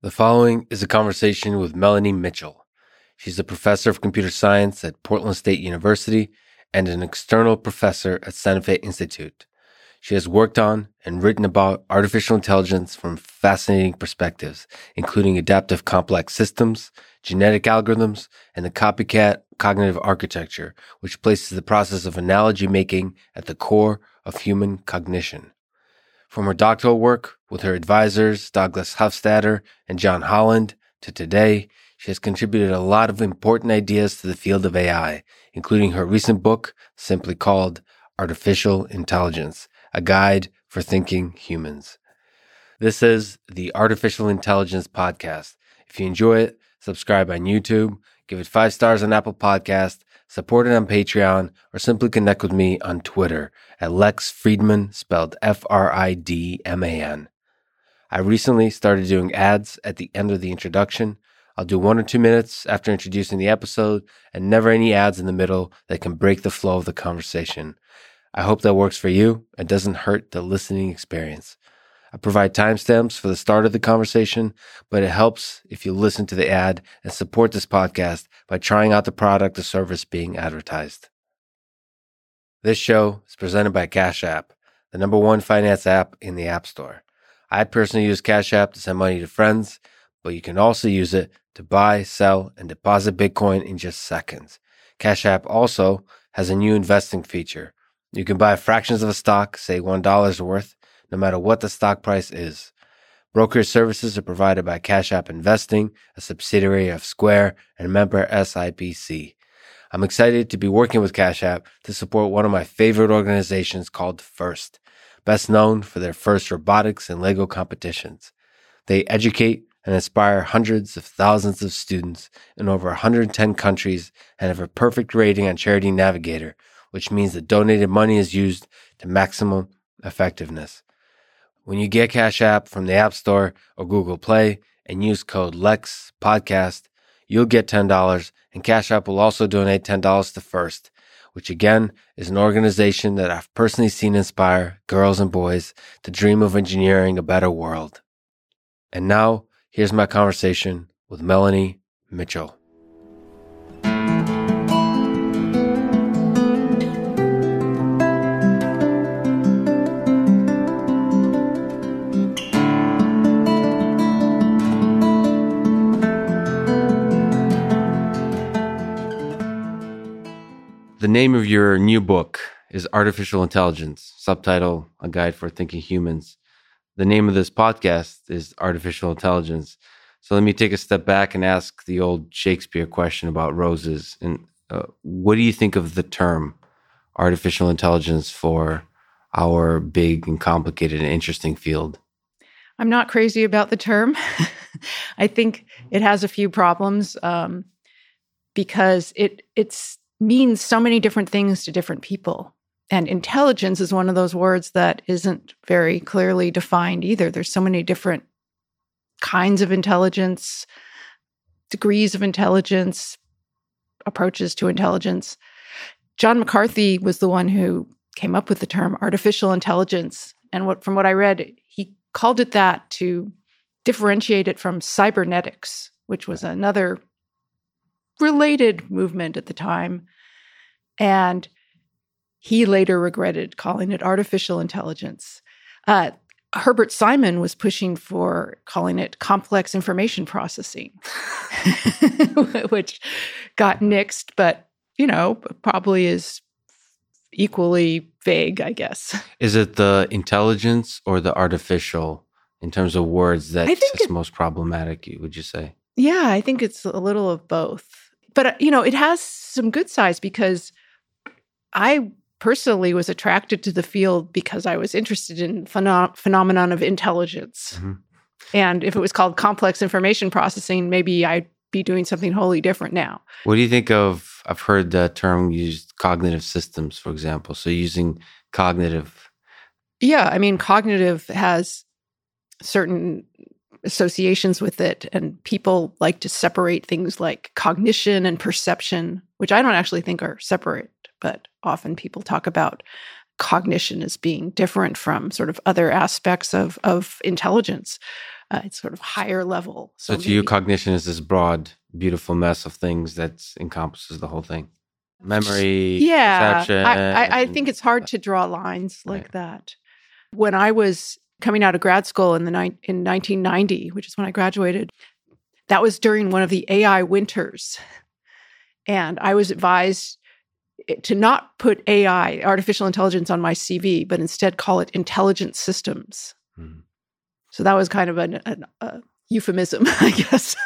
The following is a conversation with Melanie Mitchell. She's a professor of computer science at Portland State University and an external professor at Santa Fe Institute. She has worked on and written about artificial intelligence from fascinating perspectives, including adaptive complex systems, genetic algorithms, and the copycat cognitive architecture, which places the process of analogy making at the core of human cognition. From her doctoral work with her advisors, Douglas Hofstadter and John Holland, to today, she has contributed a lot of important ideas to the field of AI, including her recent book, simply called Artificial Intelligence, a guide for thinking humans. This is the Artificial Intelligence Podcast. If you enjoy it, subscribe on YouTube, give it five stars on Apple Podcast, support it on Patreon, or simply connect with me on Twitter at Lex Fridman, spelled F R I D M A N. I recently started doing ads at the end of the introduction. I'll do one or two minutes after introducing the episode and never any ads in the middle that can break the flow of the conversation. I hope that works for you and doesn't hurt the listening experience. I provide timestamps for the start of the conversation, but it helps if you listen to the ad and support this podcast by trying out the product or service being advertised. This show is presented by Cash App, the number one finance app in the App Store. I personally use Cash App to send money to friends, but you can also use it to buy, sell, and deposit Bitcoin in just seconds. Cash App also has a new investing feature. You can buy fractions of a stock, say $1 worth, no matter what the stock price is. Brokerage services are provided by Cash App Investing, a subsidiary of Square and member SIPC. I'm excited to be working with Cash App to support one of my favorite organizations called FIRST, best known for their FIRST robotics and Lego competitions. They educate and inspire hundreds of thousands of students in over 110 countries and have a perfect rating on Charity Navigator, which means the donated money is used to maximum effectiveness. When you get Cash App from the App Store or Google Play and use code LEX podcast, you'll get $10 and Cash App will also donate $10 to First, which again is an organization that I've personally seen inspire girls and boys to dream of engineering a better world. And now, here's my conversation with Melanie Mitchell. The name of your new book is Artificial Intelligence, subtitle A Guide for Thinking Humans. The name of this podcast is Artificial Intelligence. So let me take a step back and ask the old Shakespeare question about roses. And uh, what do you think of the term artificial intelligence for our big and complicated and interesting field? I'm not crazy about the term. I think it has a few problems um, because it it's means so many different things to different people. And intelligence is one of those words that isn't very clearly defined either. There's so many different kinds of intelligence, degrees of intelligence, approaches to intelligence. John McCarthy was the one who came up with the term artificial intelligence. And what from what I read, he called it that to differentiate it from cybernetics, which was another related movement at the time. And he later regretted calling it artificial intelligence. Uh, Herbert Simon was pushing for calling it complex information processing, which got nixed, but you know, probably is equally vague, I guess. Is it the intelligence or the artificial in terms of words that is it, most problematic, would you say? Yeah, I think it's a little of both but uh, you know, it has some good sides because I personally was attracted to the field because I was interested in pheno- phenomenon of intelligence. Mm-hmm. And if it was called complex information processing, maybe I'd be doing something wholly different now. What do you think of? I've heard the term used cognitive systems, for example. So using cognitive. Yeah, I mean, cognitive has certain associations with it. And people like to separate things like cognition and perception, which I don't actually think are separate, but often people talk about cognition as being different from sort of other aspects of, of intelligence. Uh, it's sort of higher level. So, so to you, cognition is this broad, beautiful mess of things that encompasses the whole thing. Memory, yeah. I, I, I, think it's hard to draw lines like right. that. When I was coming out of grad school in the ni- in 1990, which is when I graduated, that was during one of the AI winters, and I was advised to not put AI, artificial intelligence, on my CV, but instead call it intelligent systems. Mm. So that was kind of an, an, a euphemism, I guess.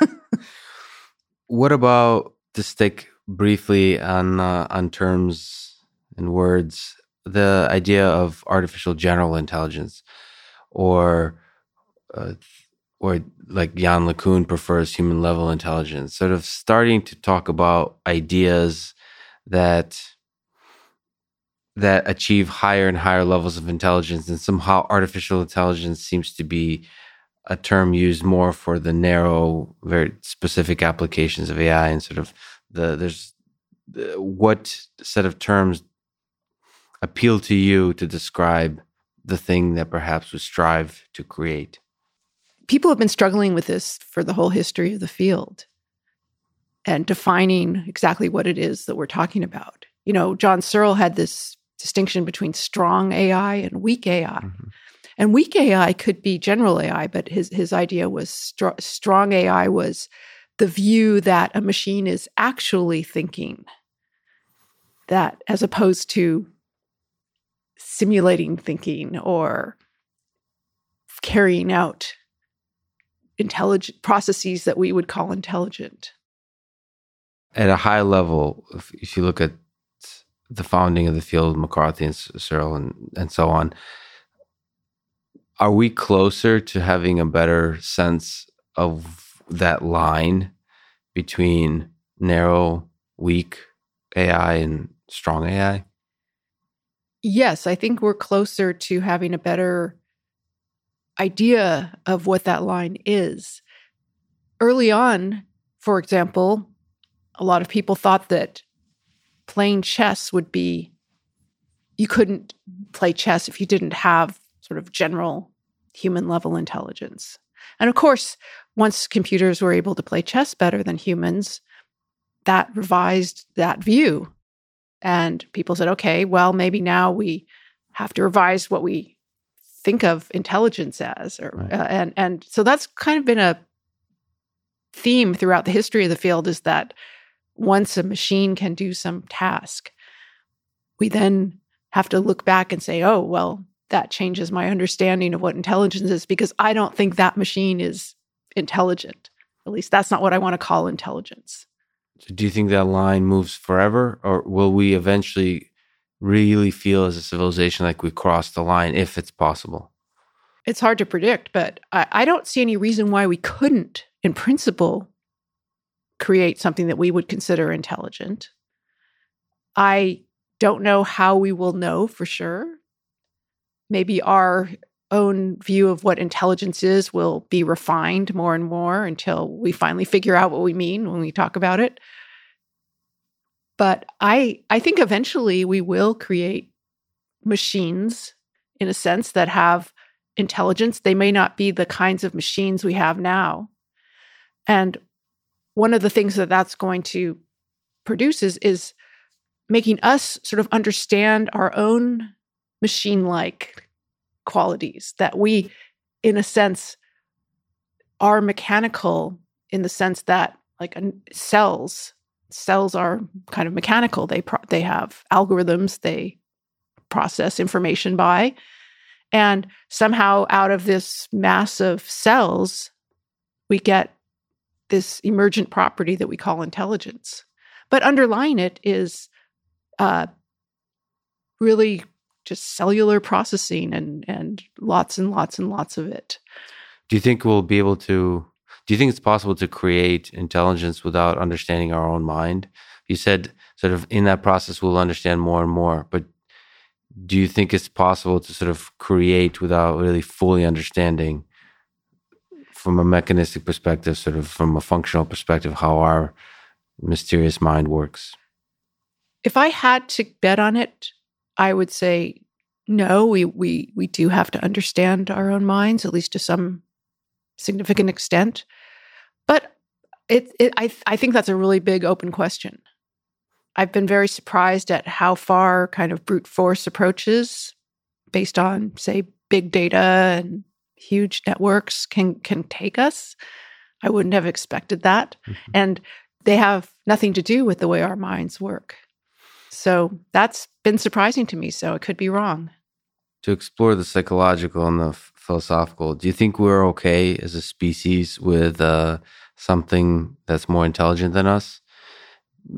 what about to stick briefly on uh, on terms and words, the idea of artificial general intelligence, or uh, or like Yann LeCun prefers human level intelligence, sort of starting to talk about ideas that that achieve higher and higher levels of intelligence and somehow artificial intelligence seems to be a term used more for the narrow very specific applications of ai and sort of the there's the, what set of terms appeal to you to describe the thing that perhaps we strive to create people have been struggling with this for the whole history of the field and defining exactly what it is that we're talking about you know john searle had this distinction between strong AI and weak AI. Mm-hmm. And weak AI could be general AI, but his, his idea was str- strong AI was the view that a machine is actually thinking, that as opposed to simulating thinking or carrying out intelligent processes that we would call intelligent. At a high level, if, if you look at the founding of the field, McCarthy and Searle and, and so on, are we closer to having a better sense of that line between narrow, weak AI and strong AI? Yes, I think we're closer to having a better idea of what that line is. Early on, for example, a lot of people thought that playing chess would be you couldn't play chess if you didn't have sort of general human level intelligence. And of course, once computers were able to play chess better than humans, that revised that view. And people said, okay, well, maybe now we have to revise what we think of intelligence as. Or, right. uh, and, and so that's kind of been a theme throughout the history of the field is that once a machine can do some task, we then have to look back and say, oh, well, that changes my understanding of what intelligence is because I don't think that machine is intelligent. At least that's not what I want to call intelligence. Do you think that line moves forever, or will we eventually really feel as a civilization like we crossed the line if it's possible? It's hard to predict, but I, I don't see any reason why we couldn't, in principle, create something that we would consider intelligent. I don't know how we will know for sure. Maybe our own view of what intelligence is will be refined more and more until we finally figure out what we mean when we talk about it. But I I think eventually we will create machines in a sense that have intelligence. They may not be the kinds of machines we have now. And one of the things that that's going to produce is, is making us sort of understand our own machine like qualities that we, in a sense, are mechanical in the sense that like cells cells are kind of mechanical they pro- they have algorithms they process information by and somehow out of this mass of cells we get this emergent property that we call intelligence. But underlying it is uh, really just cellular processing and and lots and lots and lots of it. Do you think we'll be able to? Do you think it's possible to create intelligence without understanding our own mind? You said sort of in that process we'll understand more and more, but do you think it's possible to sort of create without really fully understanding from a mechanistic perspective, sort of from a functional perspective, how our mysterious mind works? If I had to bet on it, I would say no. We we we do have to understand our own minds, at least to some significant extent. But it, it I, I think that's a really big open question. I've been very surprised at how far kind of brute force approaches based on, say, big data and huge networks can can take us. I wouldn't have expected that. Mm-hmm. And they have nothing to do with the way our minds work. So that's been surprising to me. So it could be wrong. To explore the psychological and the philosophical, do you think we're okay as a species with uh, something that's more intelligent than us?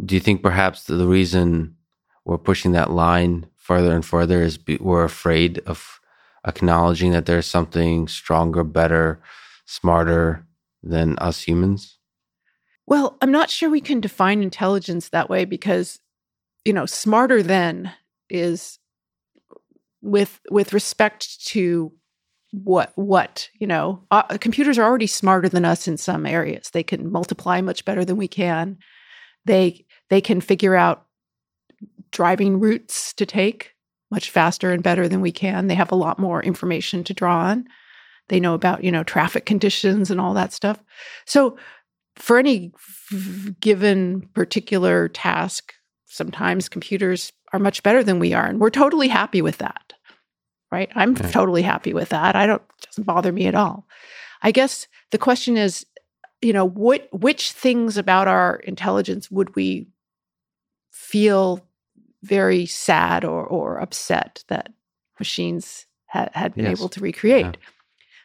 Do you think perhaps the reason we're pushing that line further and further is be, we're afraid of acknowledging that there's something stronger, better, smarter than us humans? Well, I'm not sure we can define intelligence that way because, you know, smarter than is with with respect to what what you know uh, computers are already smarter than us in some areas. They can multiply much better than we can. They they can figure out driving routes to take much faster and better than we can. They have a lot more information to draw on. They know about you know traffic conditions and all that stuff. So for any given particular task sometimes computers are much better than we are and we're totally happy with that right? I'm okay. totally happy with that. I don't doesn't bother me at all. I guess the question is, you know, what which things about our intelligence would we feel very sad or or upset that machines had, had been yes. able to recreate? Yeah.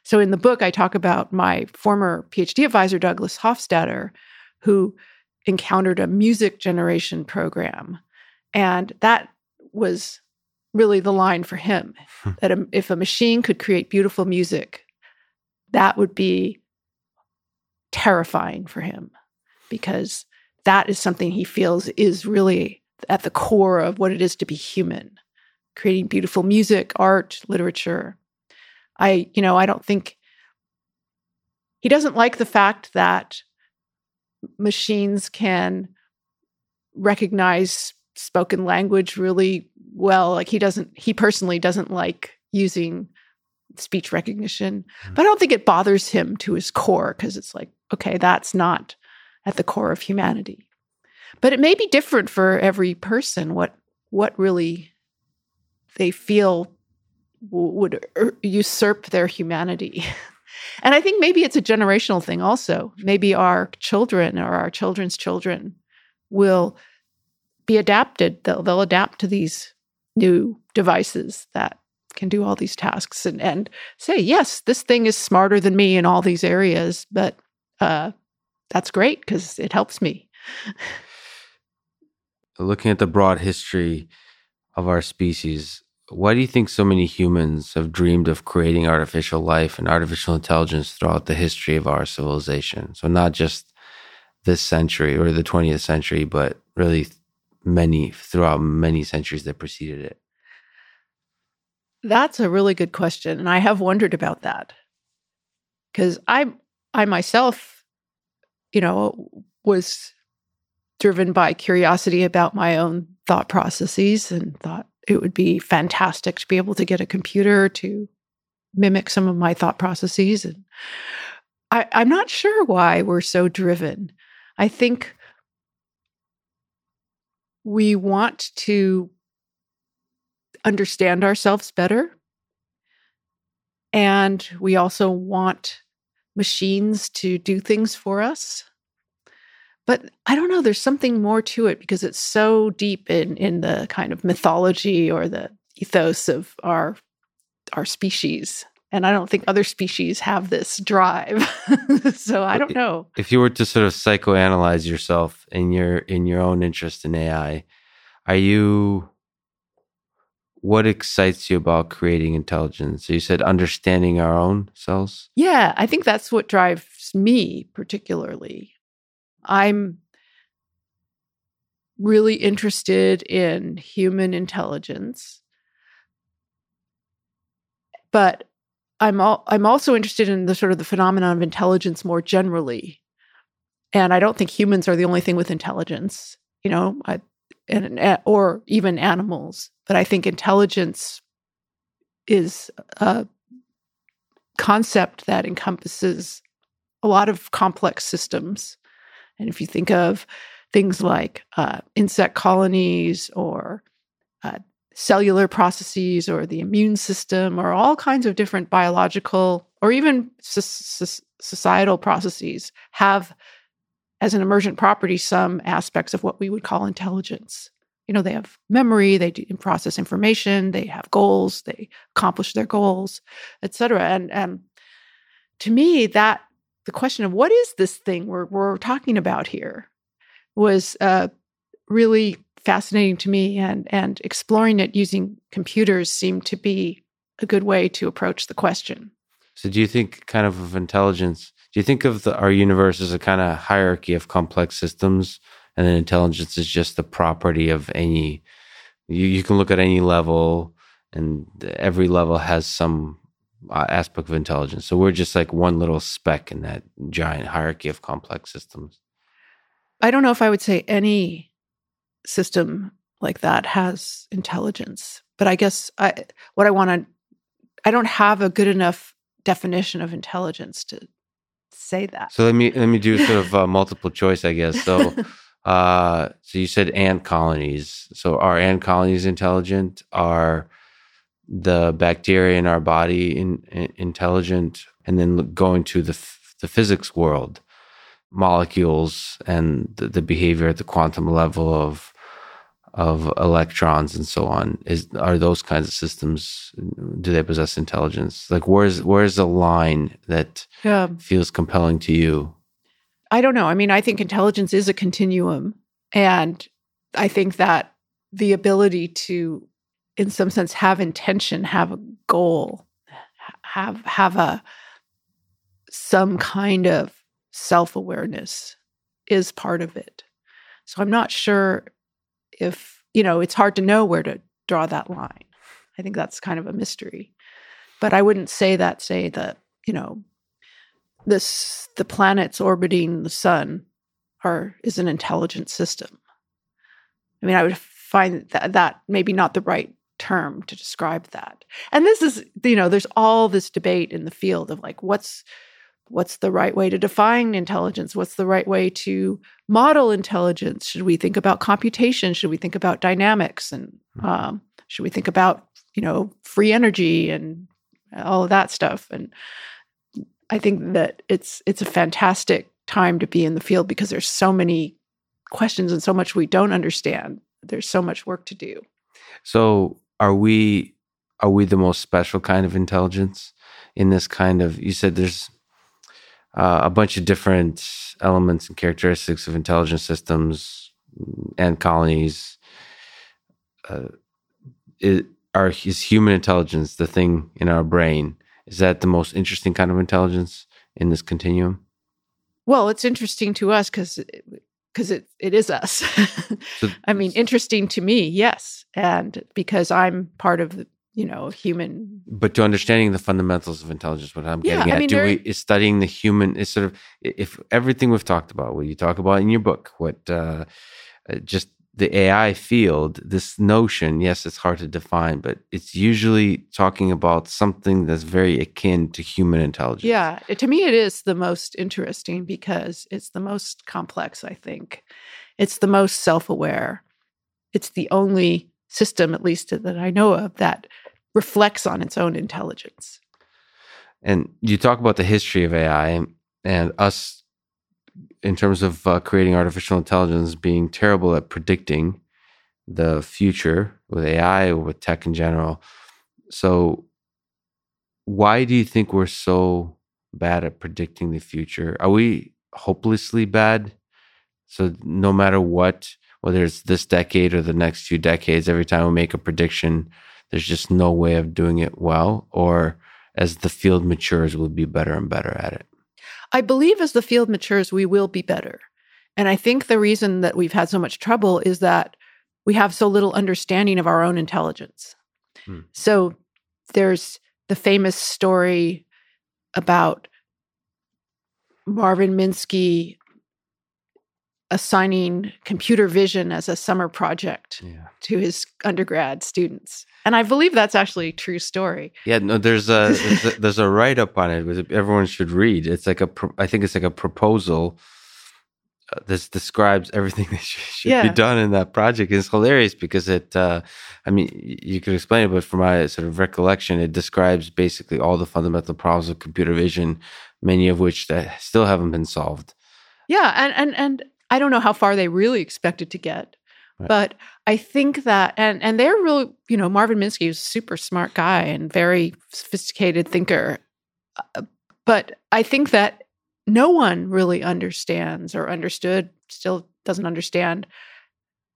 So in the book, I talk about my former PhD advisor, Douglas Hofstadter, who encountered a music generation program. And that was really the line for him hmm. that if a machine could create beautiful music, that would be terrifying for him because that is something he feels is really at the core of what it is to be human creating beautiful music art literature i you know i don't think he doesn't like the fact that machines can recognize spoken language really well like he doesn't he personally doesn't like using speech recognition mm-hmm. but i don't think it bothers him to his core because it's like okay that's not at the core of humanity but it may be different for every person what what really they feel w- would er- usurp their humanity and i think maybe it's a generational thing also maybe our children or our children's children will be adapted they'll, they'll adapt to these new devices that can do all these tasks and, and say, yes, this thing is smarter than me in all these areas, but uh, that's great because it helps me. Looking at the broad history of our species, why do you think so many humans have dreamed of creating artificial life and artificial intelligence throughout the history of our civilization? So, not just this century or the 20th century, but really many throughout many centuries that preceded it? That's a really good question, and I have wondered about that because I I myself, you know, was driven by curiosity about my own thought processes and thought it would be fantastic to be able to get a computer to mimic some of my thought processes and I, I'm not sure why we're so driven. I think we want to understand ourselves better. And we also want machines to do things for us. But I don't know, there's something more to it because it's so deep in, in the kind of mythology or the ethos of our our species. And I don't think other species have this drive. so I don't know. If you were to sort of psychoanalyze yourself in your in your own interest in AI, are you what excites you about creating intelligence? So you said understanding our own selves? Yeah, I think that's what drives me particularly. I'm really interested in human intelligence. But I'm all, I'm also interested in the sort of the phenomenon of intelligence more generally. And I don't think humans are the only thing with intelligence. You know, I, and, or even animals. But I think intelligence is a concept that encompasses a lot of complex systems. And if you think of things like uh, insect colonies or uh, cellular processes or the immune system or all kinds of different biological or even societal processes have as an emergent property some aspects of what we would call intelligence. You know they have memory they process information they have goals they accomplish their goals etc and and to me that the question of what is this thing we're, we're talking about here? was uh, really fascinating to me and and exploring it using computers seemed to be a good way to approach the question. So do you think kind of of intelligence do you think of the, our universe as a kind of hierarchy of complex systems and then intelligence is just the property of any you, you can look at any level and every level has some aspect of intelligence so we're just like one little speck in that giant hierarchy of complex systems i don't know if i would say any system like that has intelligence but i guess i what i want to i don't have a good enough definition of intelligence to say that so let me let me do sort of uh, multiple choice i guess so uh, so you said ant colonies. So are ant colonies intelligent? Are the bacteria in our body in, in, intelligent? And then going to the the physics world, molecules and the, the behavior at the quantum level of of electrons and so on is are those kinds of systems do they possess intelligence like where's where's the line that yeah. feels compelling to you I don't know. I mean, I think intelligence is a continuum. And I think that the ability to, in some sense, have intention, have a goal, have have a some kind of self-awareness is part of it. So I'm not sure if, you know, it's hard to know where to draw that line. I think that's kind of a mystery. But I wouldn't say that, say that, you know, this the planets orbiting the sun are is an intelligent system. I mean, I would find that that maybe not the right term to describe that. And this is, you know, there's all this debate in the field of like what's what's the right way to define intelligence? What's the right way to model intelligence? Should we think about computation? Should we think about dynamics? And hmm. um, should we think about, you know, free energy and all of that stuff? And I think that it's it's a fantastic time to be in the field because there's so many questions and so much we don't understand. There's so much work to do. So, are we are we the most special kind of intelligence in this kind of? You said there's uh, a bunch of different elements and characteristics of intelligence systems and colonies. Uh, are is human intelligence the thing in our brain is that the most interesting kind of intelligence in this continuum? Well, it's interesting to us because because it, it is us. so, I mean, interesting to me, yes, and because I'm part of the you know human. But to understanding the fundamentals of intelligence, what I'm getting yeah, at, I mean, do we is studying the human is sort of if everything we've talked about, what you talk about in your book, what uh, just the AI field, this notion, yes, it's hard to define, but it's usually talking about something that's very akin to human intelligence. Yeah, to me, it is the most interesting because it's the most complex, I think. It's the most self aware. It's the only system, at least that I know of, that reflects on its own intelligence. And you talk about the history of AI and us in terms of uh, creating artificial intelligence being terrible at predicting the future with AI or with tech in general. So, why do you think we're so bad at predicting the future? Are we hopelessly bad? So, no matter what, whether it's this decade or the next few decades, every time we make a prediction, there's just no way of doing it well? Or as the field matures, we'll be better and better at it? I believe as the field matures, we will be better. And I think the reason that we've had so much trouble is that we have so little understanding of our own intelligence. Hmm. So there's the famous story about Marvin Minsky assigning computer vision as a summer project Yeah. to his undergrad students. And I believe that's actually a true story. Yeah, no, there's a there's a, there's a write up on it which everyone should read. It's like a pro- I think it's like a proposal. Uh, this describes everything that should, should be done in that project. It's hilarious because it. Uh, I mean, you could explain it, but from my sort of recollection, it describes basically all the fundamental problems of computer vision, many of which that still haven't been solved. Yeah, and and and I don't know how far they really expected to get, Right. but I think that and and they're really you know Marvin Minsky is a super smart guy and very sophisticated thinker, Uh, but I think that no one really understands or understood still doesn't understand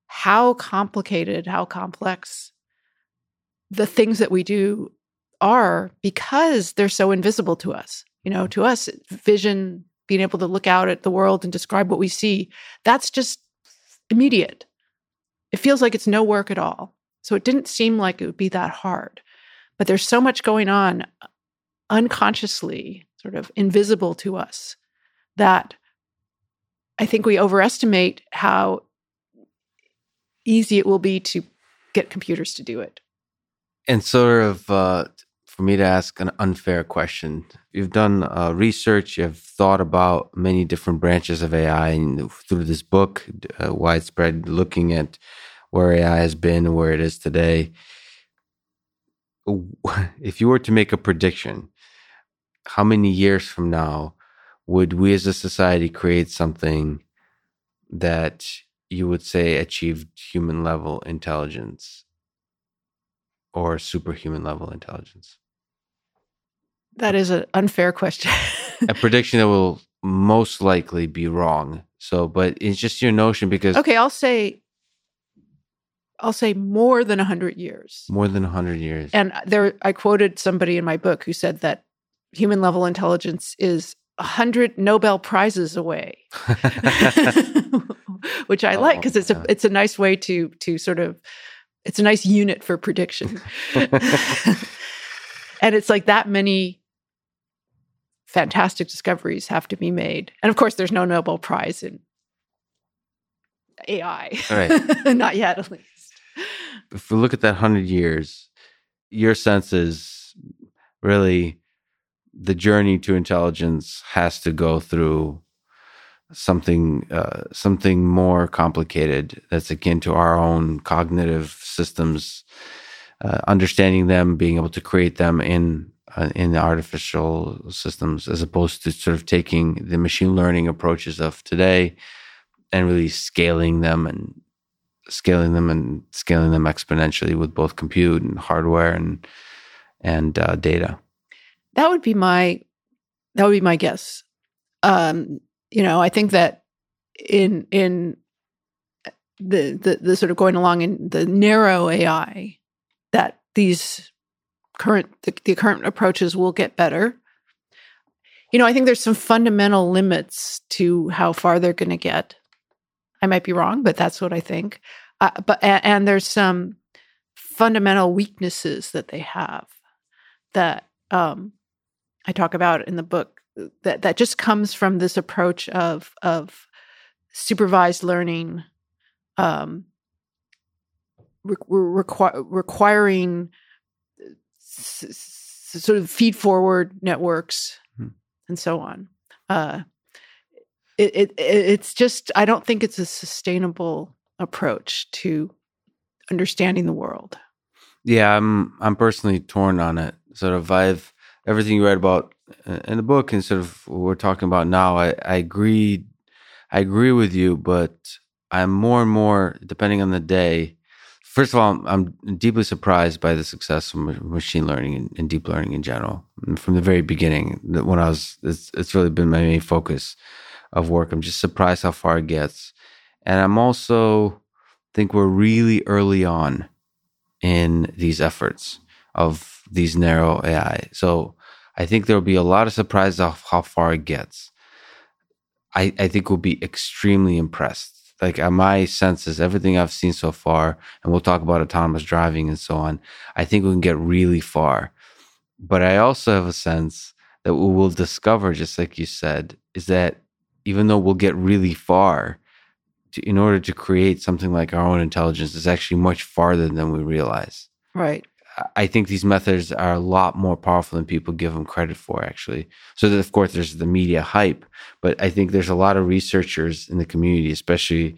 how complicated how complex the things that we do are because they're so invisible to us you know to us vision being able to look out at the world and describe what we see that's just immediate. It feels like it's no work at all. So it didn't seem like it would be that hard. But there's so much going on unconsciously sort of invisible to us that i think we overestimate how easy it will be to get computers to do it. And sort of uh, for me to ask an unfair question, you've done uh, research, you've thought about many different branches of AI, and through this book, uh, widespread, looking at where AI has been and where it is today. If you were to make a prediction, how many years from now would we as a society create something that you would say achieved human level intelligence or superhuman level intelligence? That is an unfair question. A prediction that will most likely be wrong. So, but it's just your notion because okay i'll say i'll say more than 100 years. More than 100 years. And there, I quoted somebody in my book who said that human level intelligence is a hundred Nobel prizes away, which I oh, like because it's a Oh, it's a nice way to to sort of it's a nice unit for prediction, and it's like that many fantastic discoveries have to be made, and of course, there's no Nobel Prize in AI, Right. not yet at least. if we look at that 100 years, your sense is really the journey to intelligence has to go through something uh, something more complicated that's akin to our own cognitive systems uh, understanding them being able to create them in uh, in the artificial systems as opposed to sort of taking the machine learning approaches of today and really scaling them and scaling them and scaling them exponentially with both compute and hardware and and uh, data. That would be my that would be my guess. Um, you know, I think that in in the, the the sort of going along in the narrow AI, that these current the, the current approaches will get better. You know, I think there's some fundamental limits to how far they're going to get. I might be wrong, but that's what I think. Uh, but and, there's some fundamental weaknesses that they have that um, I talk about in the book that that just comes from this approach of of supervised learning, um, re- requ- requiring s- sort of feed forward networks Hmm. and so on. Uh, it, it it's just I don't think it's a sustainable approach to understanding the world. Yeah, I'm I'm personally torn on it. Sort of, I've everything you read about uh, in the book and sort of what we're talking about now. I I agree, I agree with you, but I'm more and more depending on the day. First of all, I'm, deeply surprised by the success of machine learning and, deep learning in general. And from the very beginning, when I was, it's, it's really been my main focus of work. I'm just surprised how far it gets, and I'm also think we're really early on in these efforts of these narrow AI. So I think there will be a lot of surprises of how far it gets. I, I think we'll be extremely impressed. Like uh, my sense is everything I've seen so far, and we'll talk about autonomous driving and so on. I think we can get really far. But I also have a sense that what we'll discover, just like you said, is that even though we'll get really far, to, in order to create something like our own intelligence is actually much farther than we realize. Right. I think these methods are a lot more powerful than people give them credit for, actually. So, that, of course, there's the media hype, but I think there's a lot of researchers in the community, especially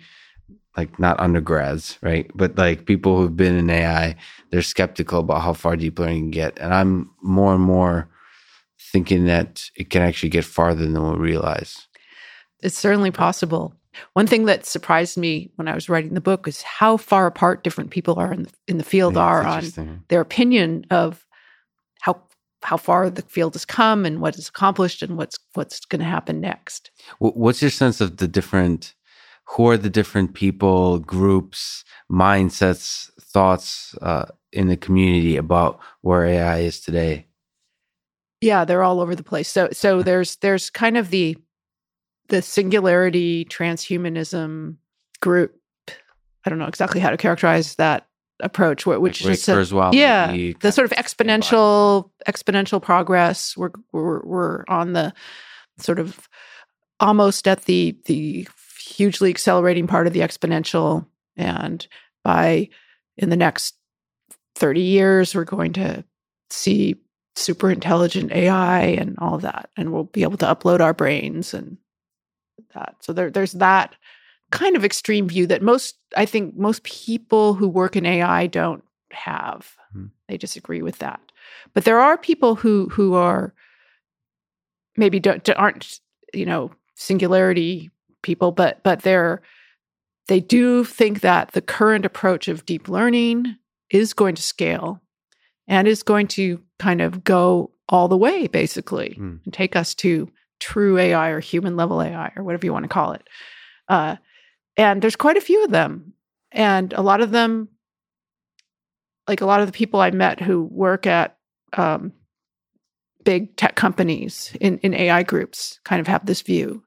like not undergrads, right? But like people who've been in AI, they're skeptical about how far deep learning can get. And I'm more and more thinking that it can actually get farther than we realize. It's certainly possible. One thing that surprised me when I was writing the book is how far apart different people are in the, in the field Yeah, are on their opinion of how how far the field has come and what is accomplished and what's what's going to happen next. What's your sense of the different? Who are the different people, groups, mindsets, thoughts uh, in the community about where AI is today? Yeah, they're all over the place. So so there's there's kind of the the singularity transhumanism group. I don't know exactly how to characterize that approach, which Like is just a- yeah, the sort of exponential exponential progress. We're we're we're on the sort of almost at the the hugely accelerating part of the exponential, and by in the next thirty years, we're going to see super intelligent AI and all of that, and we'll be able to upload our brains and that. So there, there's that kind of extreme view that most, I think, most people who work in AI don't have. Hmm. They disagree with that, but there are people who who are maybe don't aren't you know singularity people, but but they're they do think that the current approach of deep learning is going to scale and is going to kind of go all the way basically Hmm. and take us to true AI or human level AI or whatever you want to call it. Uh, and there's quite a few of them. And a lot of them, like a lot of the people I met who work at um, big tech companies in, in AI groups, kind of have this view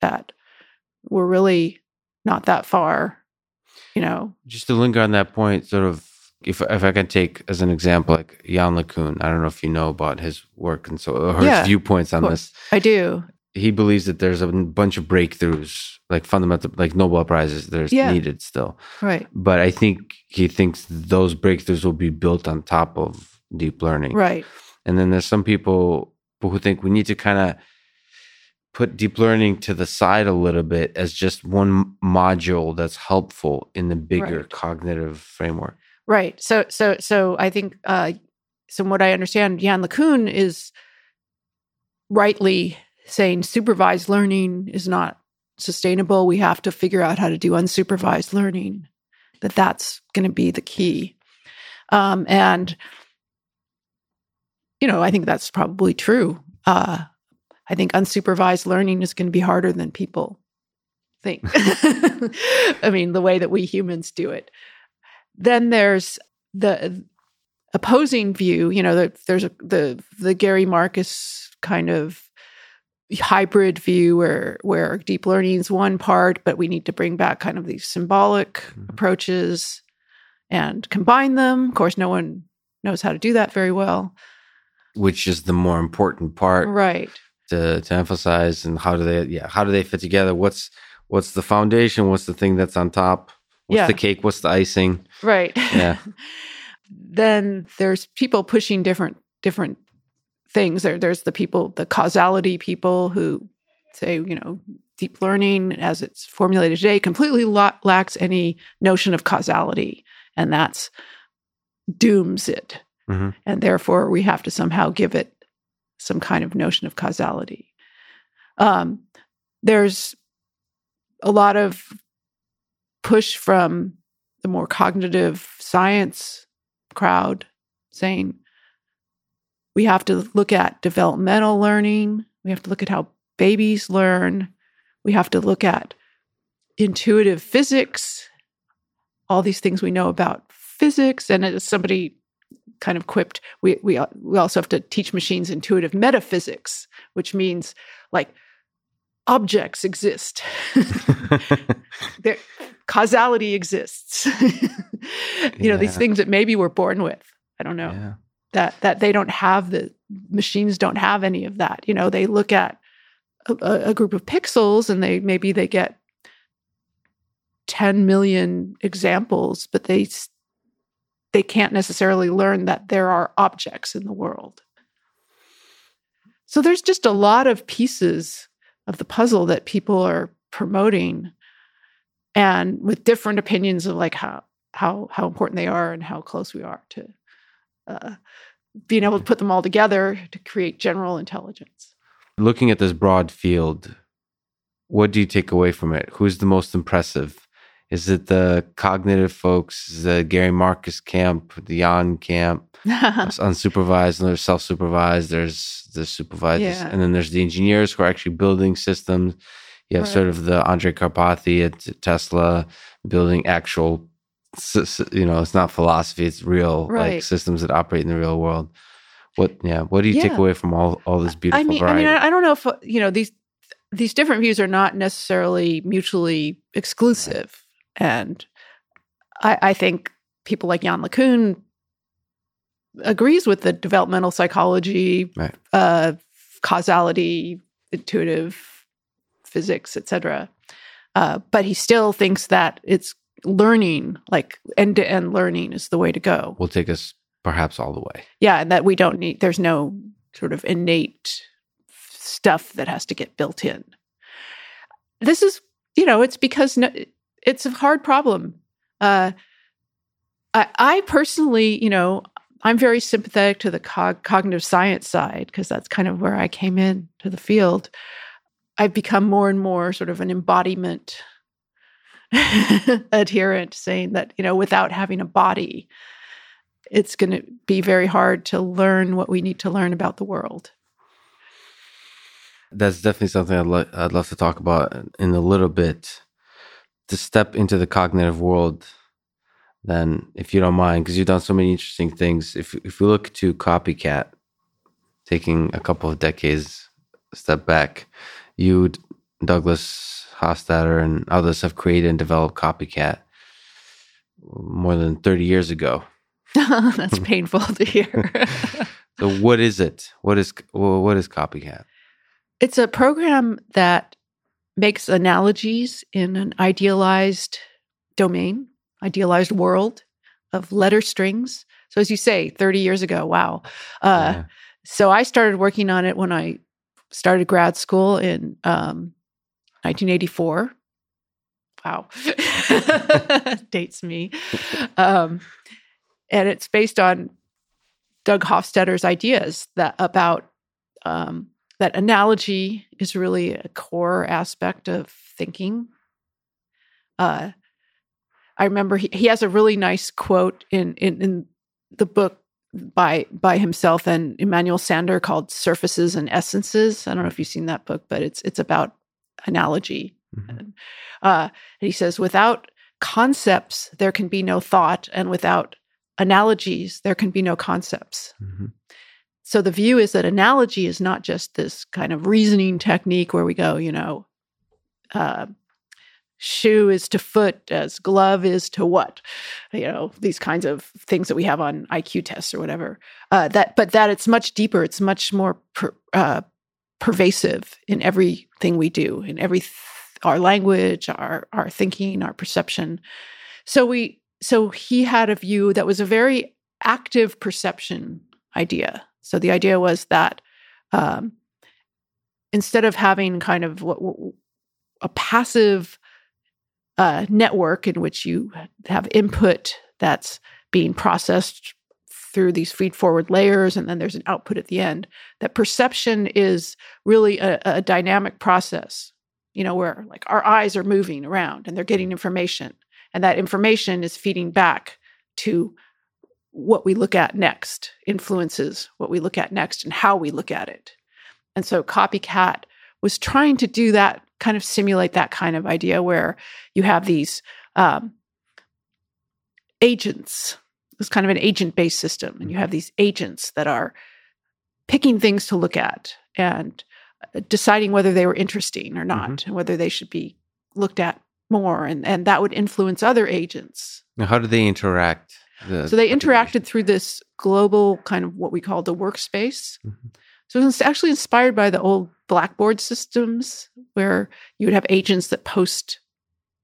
that we're really not that far, you know. just to linger on that point, sort of, if if I can take as an example, like Yann LeCun, I don't know if you know about his work and so his Yeah, viewpoints on this. I do. He believes that there's a bunch of breakthroughs, like fundamental, like Nobel prizes, there's Yeah. needed still. Right. But I think he thinks those breakthroughs will be built on top of deep learning. Right. And then there's some people who think we need to kind of put deep learning to the side a little bit as just one module that's helpful in the bigger Right. cognitive framework. Right. So so so I think uh what I understand, Yann LeCun is rightly saying supervised learning is not sustainable. We have to figure out how to do unsupervised learning. That that's going to be the key. Um, and you know, I think that's probably true. Uh, I think unsupervised learning is going to be harder than people think. I mean, the way that we humans do it. Then there's the opposing view. You know, the, there's a, the the Gary Marcus kind of hybrid view where where deep learning is one part, but we need to bring back kind of these symbolic Mhm. approaches and combine them. Of course, no one knows how to do that very well. which is the more important part Right. to, to emphasize and how do they yeah how do they fit together what's what's the foundation what's the thing that's on top what's Yeah. the cake what's the icing Right. Yeah. then there's people pushing different different things. There there's the people, the causality people who say, you know, deep learning as it's formulated today completely la- lacks any notion of causality and that's dooms it. Mhm. And therefore we have to somehow give it some kind of notion of causality. Um, there's a lot of push from the more cognitive science crowd saying we have to look at developmental learning, we have to look at how babies learn, we have to look at intuitive physics, all these things we know about physics. And as somebody kind of quipped, we, we, we also have to teach machines intuitive metaphysics, which means like objects exist. there, causality exists. you know, these things that maybe we're born with. I don't know yeah that that they don't have the machines don't have any of that. You know, they look at a, a group of pixels and they maybe they get 10 million examples, but they they can't necessarily learn that there are objects in the world. So there's just a lot of pieces of the puzzle that people are promoting and with different opinions of like how how how important they are and how close we are to uh, being able to put them all together to create general intelligence. Looking at this broad field, what do you take away from it? Who's the most impressive? Is it the cognitive folks, the Gary Marcus camp, the Yann camp, unsupervised, and there's self-supervised, there's the supervised, yeah. and then there's the engineers who are actually building systems. You have right. sort of the Andrej Karpathy at Tesla building actual, you know, it's not philosophy, it's real right. like systems that operate in the real world. What, yeah, what do you yeah. take away from all all this beautiful I mean, variety? I mean, I don't know if you know these these different views are not necessarily mutually exclusive. And I, I think people like Yann LeCun agrees with the developmental psychology, right. uh, causality, intuitive physics, etc. Uh, but he still thinks that it's learning, like end to end learning, is the way to go. Will take us perhaps all the way. Yeah, and that we don't need. There's no sort of innate stuff that has to get built in. This is, you know, it's because no, it's a hard problem. Uh, I, I, personally, you know, I'm very sympathetic to the cog- cognitive science side because that's kind of where I came in to the field. I've become more and more sort of an embodiment adherent, saying that, you know, without having a body, it's going to be very hard to learn what we need to learn about the world. That's definitely something I'd, lo- I'd love to talk about in a little bit to step into the cognitive world then if you don't mind because you've done so many interesting things if if we look to copycat taking a couple of decades step back you douglas hofstadter and others have created and developed copycat more than 30 years ago. That's painful to hear. So what is it? What is what is copycat? It's a program that makes analogies in an idealized domain, idealized world of letter strings. So, as you say, 30 years ago, wow. Uh, yeah. So, I started working on it when I started grad school in um, 1984. Wow. Dates me. Um, and it's based on Doug Hofstadter's ideas that about um, that analogy is really a core aspect of thinking. Uh, I remember he, he has a really nice quote in, in, in the book by by himself and Emmanuel Sander called Surfaces and Essences. I don't know if you've seen that book, but it's it's about analogy. Mm-hmm. And, uh, and he says, without concepts, there can be no thought, and without analogies, there can be no concepts. Mm-hmm. So the view is that analogy is not just this kind of reasoning technique where we go, you know, uh, shoe is to foot as glove is to what, you know, these kinds of things that we have on IQ tests or whatever. Uh, that, but that it's much deeper. It's much more per, uh, pervasive in everything we do, in every th- our language, our our thinking, our perception. So we, so he had a view that was a very active perception idea so the idea was that um, instead of having kind of what, what, a passive uh, network in which you have input that's being processed through these feed forward layers and then there's an output at the end that perception is really a, a, dynamic process you know where like our eyes are moving around and they're getting information and that information is feeding back to what we look at next influences what we look at next and how we look at it. And so Copycat was trying to do that, kind of simulate that kind of idea where you have these um, agents. It's kind of an agent based system, and you have these agents that are picking things to look at and uh, deciding whether they were interesting or not, mm-hmm. and whether they should be looked at more, and, and that would influence other agents. Now, how do they interact? The so they interacted through this global kind of what we call the workspace. Mm-hmm. So it's actually inspired by the old Blackboard systems where you would have agents that post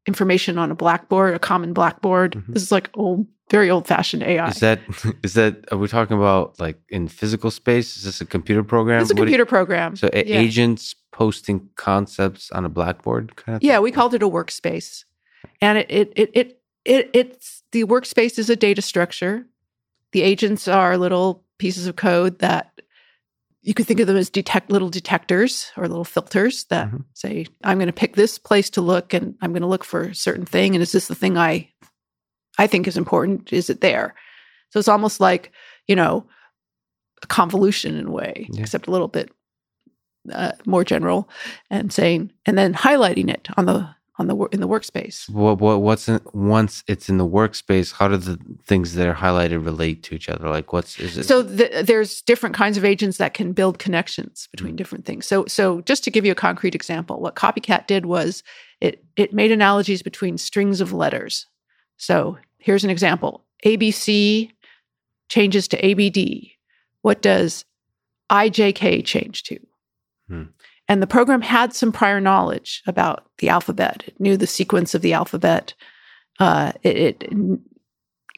information on a blackboard, a common blackboard. Mhm. This is like old, very old fashioned AI. Is that is that are we talking about like in physical space? Is this a computer program? it's a What do you- computer program. so yeah. agents posting concepts on a blackboard kind of Yeah, thing? we called it a workspace. And it it it it, it it's the workspace is a data structure. The agents are little pieces of code that you could think of them as detect little detectors or little filters that Mhm. say, I'm going to pick this place to look and I'm going to look for a certain thing. And is this the thing I I think is important? Is it there? So it's almost like, you know, a convolution in a way, Yeah. except a little bit uh, more general and saying and then highlighting it on the on the in the workspace What, what what's in, once it's in the workspace? How do the things that are highlighted relate to each other? Like what's is it? so th- there's different kinds of agents that can build connections between Mm. different things so so just to give you a concrete example what copycat did was it it made analogies between strings of letters so here's an example abc changes to abd what does ijk change to Hmm. And the program had some prior knowledge about the alphabet. It knew the sequence of the alphabet. Uh, it, it you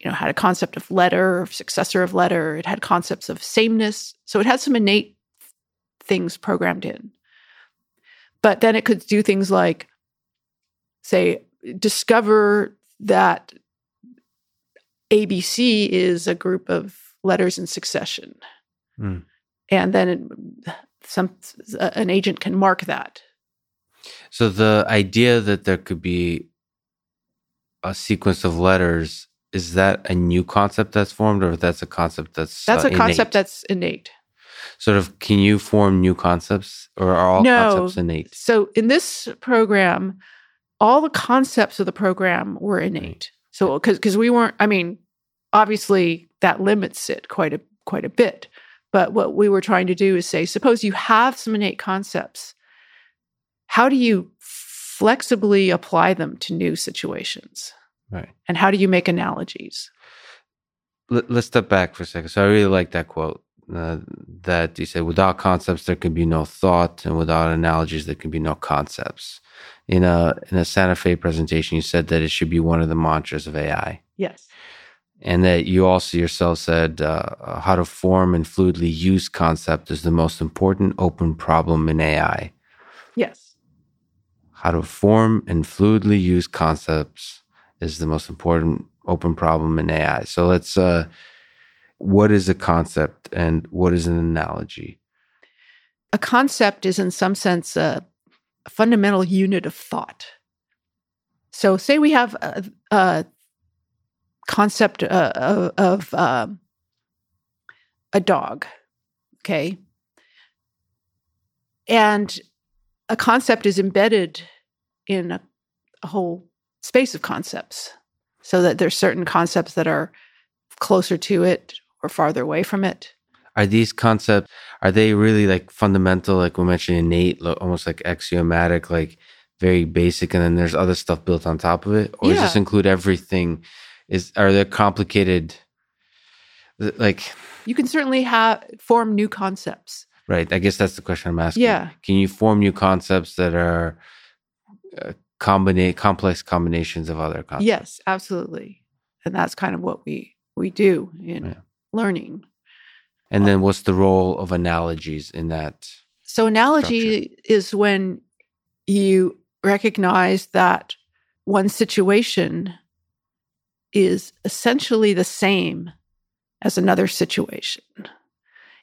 know had a concept of letter successor of letter. It had concepts of sameness. So it had some innate things programmed in. But then it could do things like say discover that abc is a group of letters in succession. Hmm. and then it, some an agent can mark that So the idea that there could be a sequence of letters is that a new concept that's formed, or that's a concept that's that's uh, a concept innate? that's innate sort of. Can you form new concepts, or are all No. concepts innate? So in this program, all the concepts of the program were innate. So because because we weren't, I mean, obviously that limits it quite a quite a bit. But what we were trying to do is say, suppose you have some innate concepts. How do you flexibly apply them to new situations? Right. And how do you make analogies? Let, let's step back for a second. So I really like that quote. Uh, that you said, without concepts, there can be no thought, and without analogies, there can be no concepts. In a in a Santa Fe presentation, you said that it should be one of the mantras of AI. Yes. And that you also yourself said uh, how to form and fluidly use concept is the most important open problem in AI. Yes. How to form and fluidly use concepts is the most important open problem in AI. So let's uh what is a concept and what is an analogy? a concept is in some sense a, fundamental unit of thought so say we have a, a concept uh, of, of um, a dog okay? And a concept is embedded in a, a whole space of concepts so that there's certain concepts that are closer to it or farther away from it. Are these concepts are they really like fundamental like we mentioned innate almost like axiomatic like very basic and then there's other stuff built on top of it? Or does this include everything is are there complicated like you can certainly have form new concepts right i guess that's the question i'm asking Yeah. can you form new concepts that are uh, combine complex combinations of other concepts Yes, absolutely. And that's kind of what we we do in Yeah. learning. and then what's the role of analogies in that So analogy is when you recognize that one situation is essentially the same as another situation.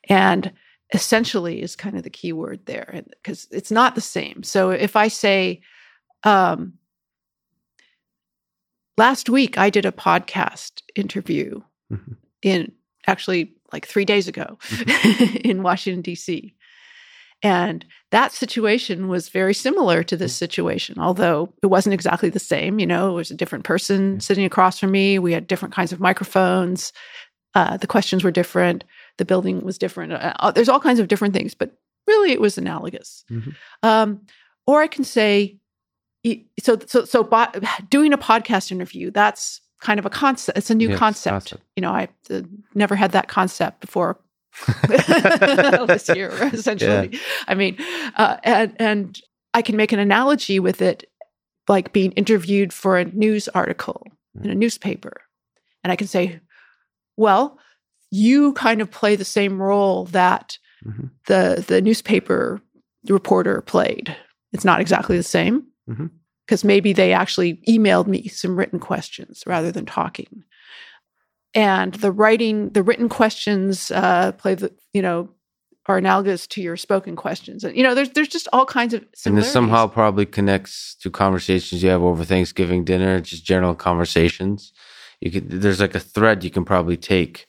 And essentially is kind of the key word there because it's not the same. So if I say um last week I did a podcast interview Mhm. in actually like 3 days ago in Washington DC. And that situation was very similar to this situation, although it wasn't exactly the same. You know, it was a different person sitting across from me. We had different kinds of microphones. Uh, the questions were different. The building was different. Uh, there's all kinds of different things, but really it was analogous. Mhm. Um, or I can say, so so so bo- doing a podcast interview. That's kind of a concept. It's a new Yes, concept. concept. You know, I uh, never had that concept before this year, essentially. I mean, uh, and and I can make an analogy with it like being interviewed for a news article in a newspaper. And I can say, well, you kind of play the same role that Mhm. the the newspaper reporter played. It's not exactly the same because maybe they actually emailed me some written questions rather than talking. And the writing, the written questions uh, play the you know are analogous to your spoken questions. And you know, there's there's just all kinds of And this somehow probably connects to conversations you have over Thanksgiving dinner, just general conversations. You could there's like a thread you can probably take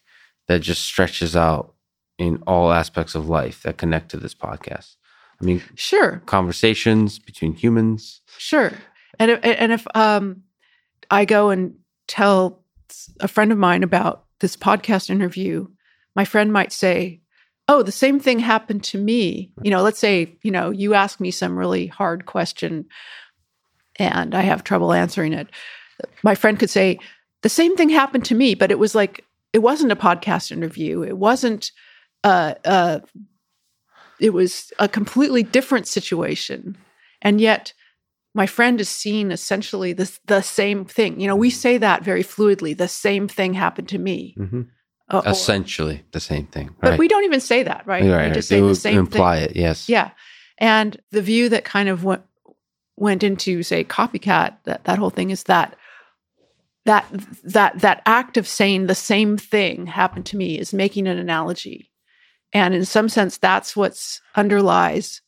that just stretches out in all aspects of life that connect to this podcast. I mean, sure, conversations between humans. Sure. And if, and if um, I go and tell a friend of mine about this podcast interview, my friend might say, "Oh, the same thing happened to me." You know, let's say you know you ask me some really hard question, and I have trouble answering it. My friend could say, "The same thing happened to me," but it was like it wasn't a podcast interview. It wasn't. Uh, uh, it was a completely different situation, and yet my friend is seeing essentially the, the same thing. You know, we say that very fluidly. The same thing happened to me. Mm-hmm. Uh, or- Essentially the same thing. but we don't even say that, right? Right, We just say the would same imply thing. it, yes. Yeah. And the view that kind of went went into say copycat that that whole thing is that that that that act of saying the same thing happened to me is making an analogy. And in some sense that's what's underlies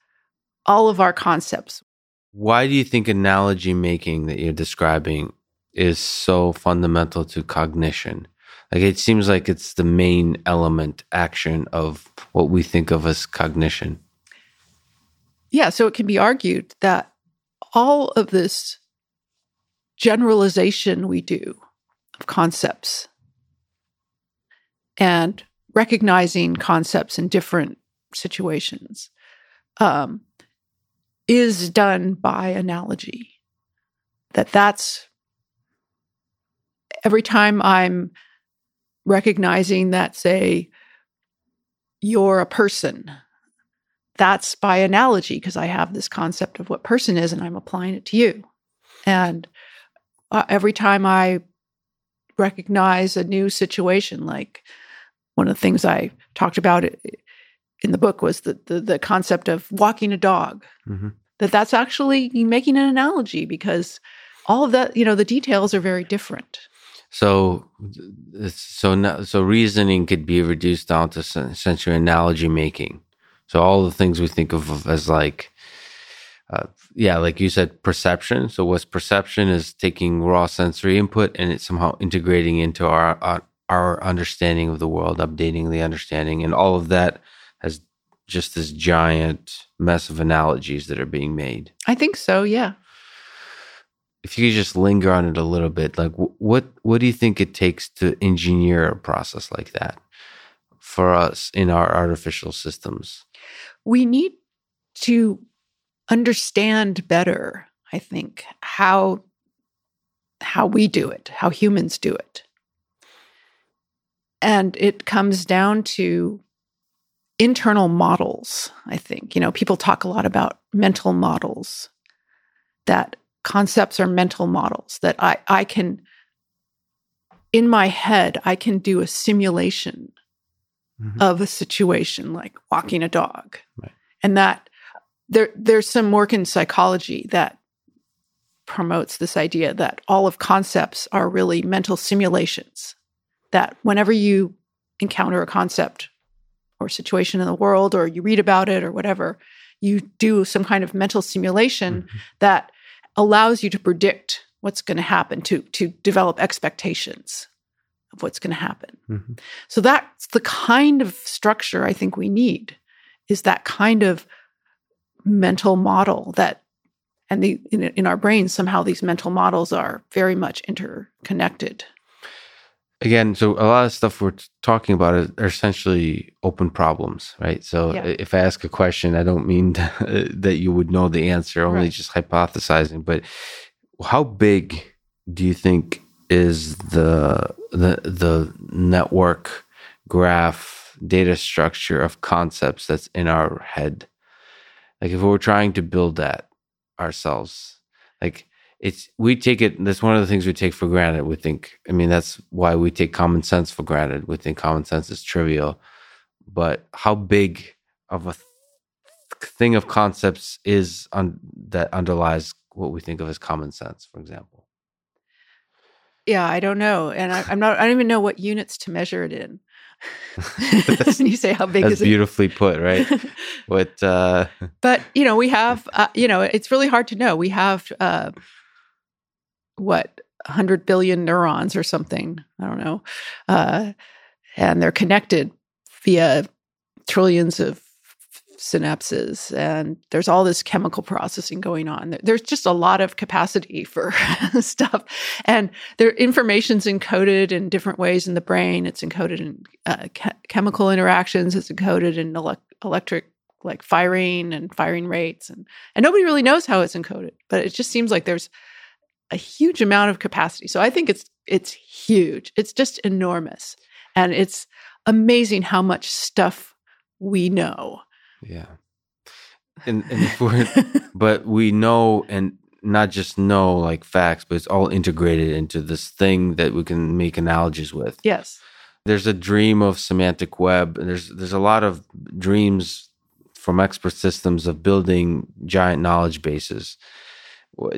all of our concepts. Why do you think analogy making that you're describing is so fundamental to cognition? Like it seems like it's the main element action of what we think of as cognition. Yeah, so it can be argued that all of this generalization we do of concepts and recognizing concepts in different situations um, is done by analogy. That that's every time I'm recognizing that, say, you're a person that's by analogy because I have this concept of what person is and I'm applying it to you. And uh, every time I recognize a new situation, like one of the things I talked about in the book was the, the, the concept of walking a dog, Mhm. that that's actually making an analogy because all of that, you know, the details are very different. So, so no- so reasoning could be reduced down to sen- essentially analogy making. So all the things we think of as like, uh, yeah, like you said, perception. So what's perception is taking raw sensory input and it's somehow integrating into our our, our understanding of the world, updating the understanding, and all of that has just this giant mess of analogies that are being made. I think so, yeah. if you could just linger on it a little bit, like wh- what what do you think it takes to engineer a process like that for us in our artificial systems? we need to understand better i think how how we do it how humans do it and it comes down to internal models i think you know people talk a lot about mental models that concepts are mental models that i i can in my head i can do a simulation Mhm. of a situation like walking a dog Right. and that there there's some work in psychology that promotes this idea that all of concepts are really mental simulations that whenever you encounter a concept or situation in the world or you read about it or whatever you do some kind of mental simulation Mhm. that allows you to predict what's going to happen to to develop expectations of what's going to happen Mhm. so that's the kind of structure I think we need is that kind of mental model that and the in, in our brains somehow these mental models are very much interconnected. Again, so a lot of stuff we're talking about is- are essentially open problems, right? So Yeah. if I ask a question, I don't mean that you would know the answer, only Right. just hypothesizing. But how big do you think is the the the network graph data structure of concepts that's in our head? Like if we we're trying to build that ourselves, like it's we take it that's one of the things we take for granted we think i mean that's why we take common sense for granted. We think common sense is trivial but how big of a th- thing of concepts is on that underlies what we think of as common sense for example? Yeah i don't know and I, am not i don't even know what units to measure it in. You say how big is it? beautifully put right? What uh but you know we have uh, you know it's really hard to know. We have uh what 100 billion neurons or something i don't know uh, and they're connected via trillions of synapses and there's all this chemical processing going on. There's just a lot of capacity for stuff and their information's encoded in different ways in the brain. It's encoded in uh, ke- chemical interactions. It's encoded in ele- electric like firing and firing rates and and nobody really knows how it's encoded but it just seems like there's a huge amount of capacity. So I think it's it's huge. It's just enormous. And it's amazing how much stuff we know. Yeah. And, and but we know and not just know like facts, but it's all integrated into this thing that we can make analogies with. Yes. There's a dream of semantic web, and there's there's a lot of dreams from expert systems of building giant knowledge bases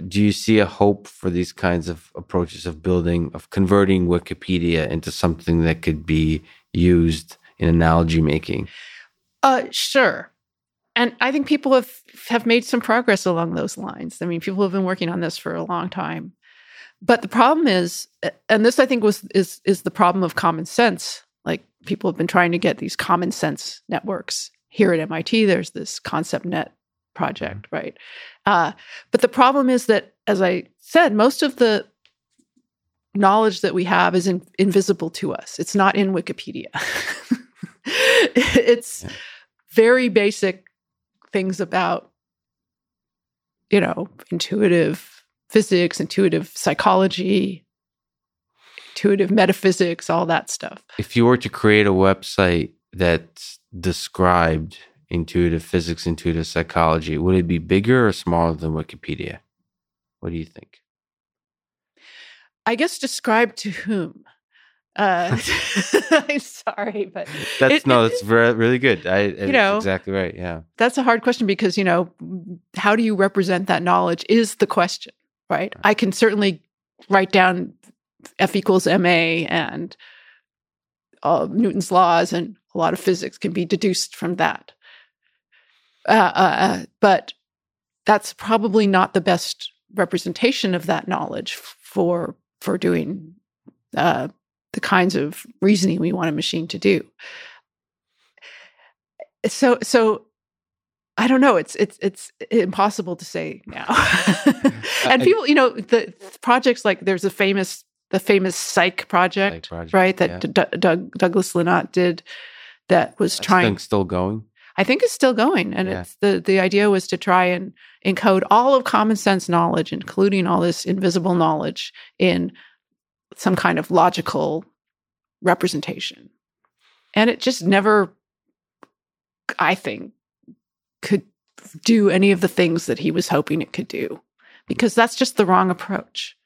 do you see a hope for these kinds of approaches of building of converting wikipedia into something that could be used in analogy making? Uh sure. And i think people have have made some progress along those lines. I mean people have been working on this for a long time. But the problem is and this i think was is is the problem of common sense. Like people have been trying to get these common sense networks. Here at mit there's this ConceptNet project, mm-hmm. right? Uh, but the problem is that, as I said, most of the knowledge that we have is in, invisible to us. It's not in Wikipedia. it's yeah. very basic things about, you know, intuitive physics, intuitive psychology, intuitive metaphysics, all that stuff. If you were to create a website that described intuitive physics, intuitive psychology, would it be bigger or smaller than Wikipedia? What do you think? I guess describe to whom. Uh, I'm sorry, but that's it, no, that's very, really good. I, you know, exactly right. Yeah, that's a hard question because you know, how do you represent that knowledge is the question, right? right. I can certainly write down F equals ma and uh, Newton's laws, and a lot of physics can be deduced from that. Uh, uh, uh, but that's probably not the best representation of that knowledge for for doing uh, the kinds of reasoning we want a machine to do. So so I don't know. It's it's it's impossible to say now. and people, you know, the projects like there's a famous the famous Cyc project, project right? That yeah. D- Doug, Douglas Lenat did. That was That's trying. Still going. I think it's still going. And yeah. it's the the idea was to try and encode all of common sense knowledge, including all this invisible knowledge, in some kind of logical representation. And it just never, I think, could do any of the things that he was hoping it could do, because that's just the wrong approach.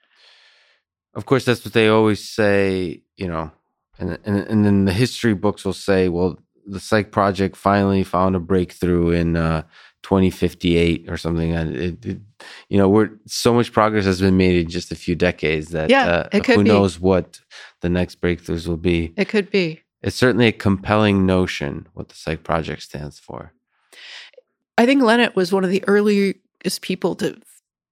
Of course, that's what they always say, you know, and and and then the history books will say, well, the Cyc project finally found a breakthrough in uh, 2058 or something. And it, it, you know, we're so much progress has been made in just a few decades that yeah, uh, it could who be. knows what the next breakthroughs will be. It could be. It's certainly a compelling notion what the Cyc project stands for. I think Lenat was one of the earliest people to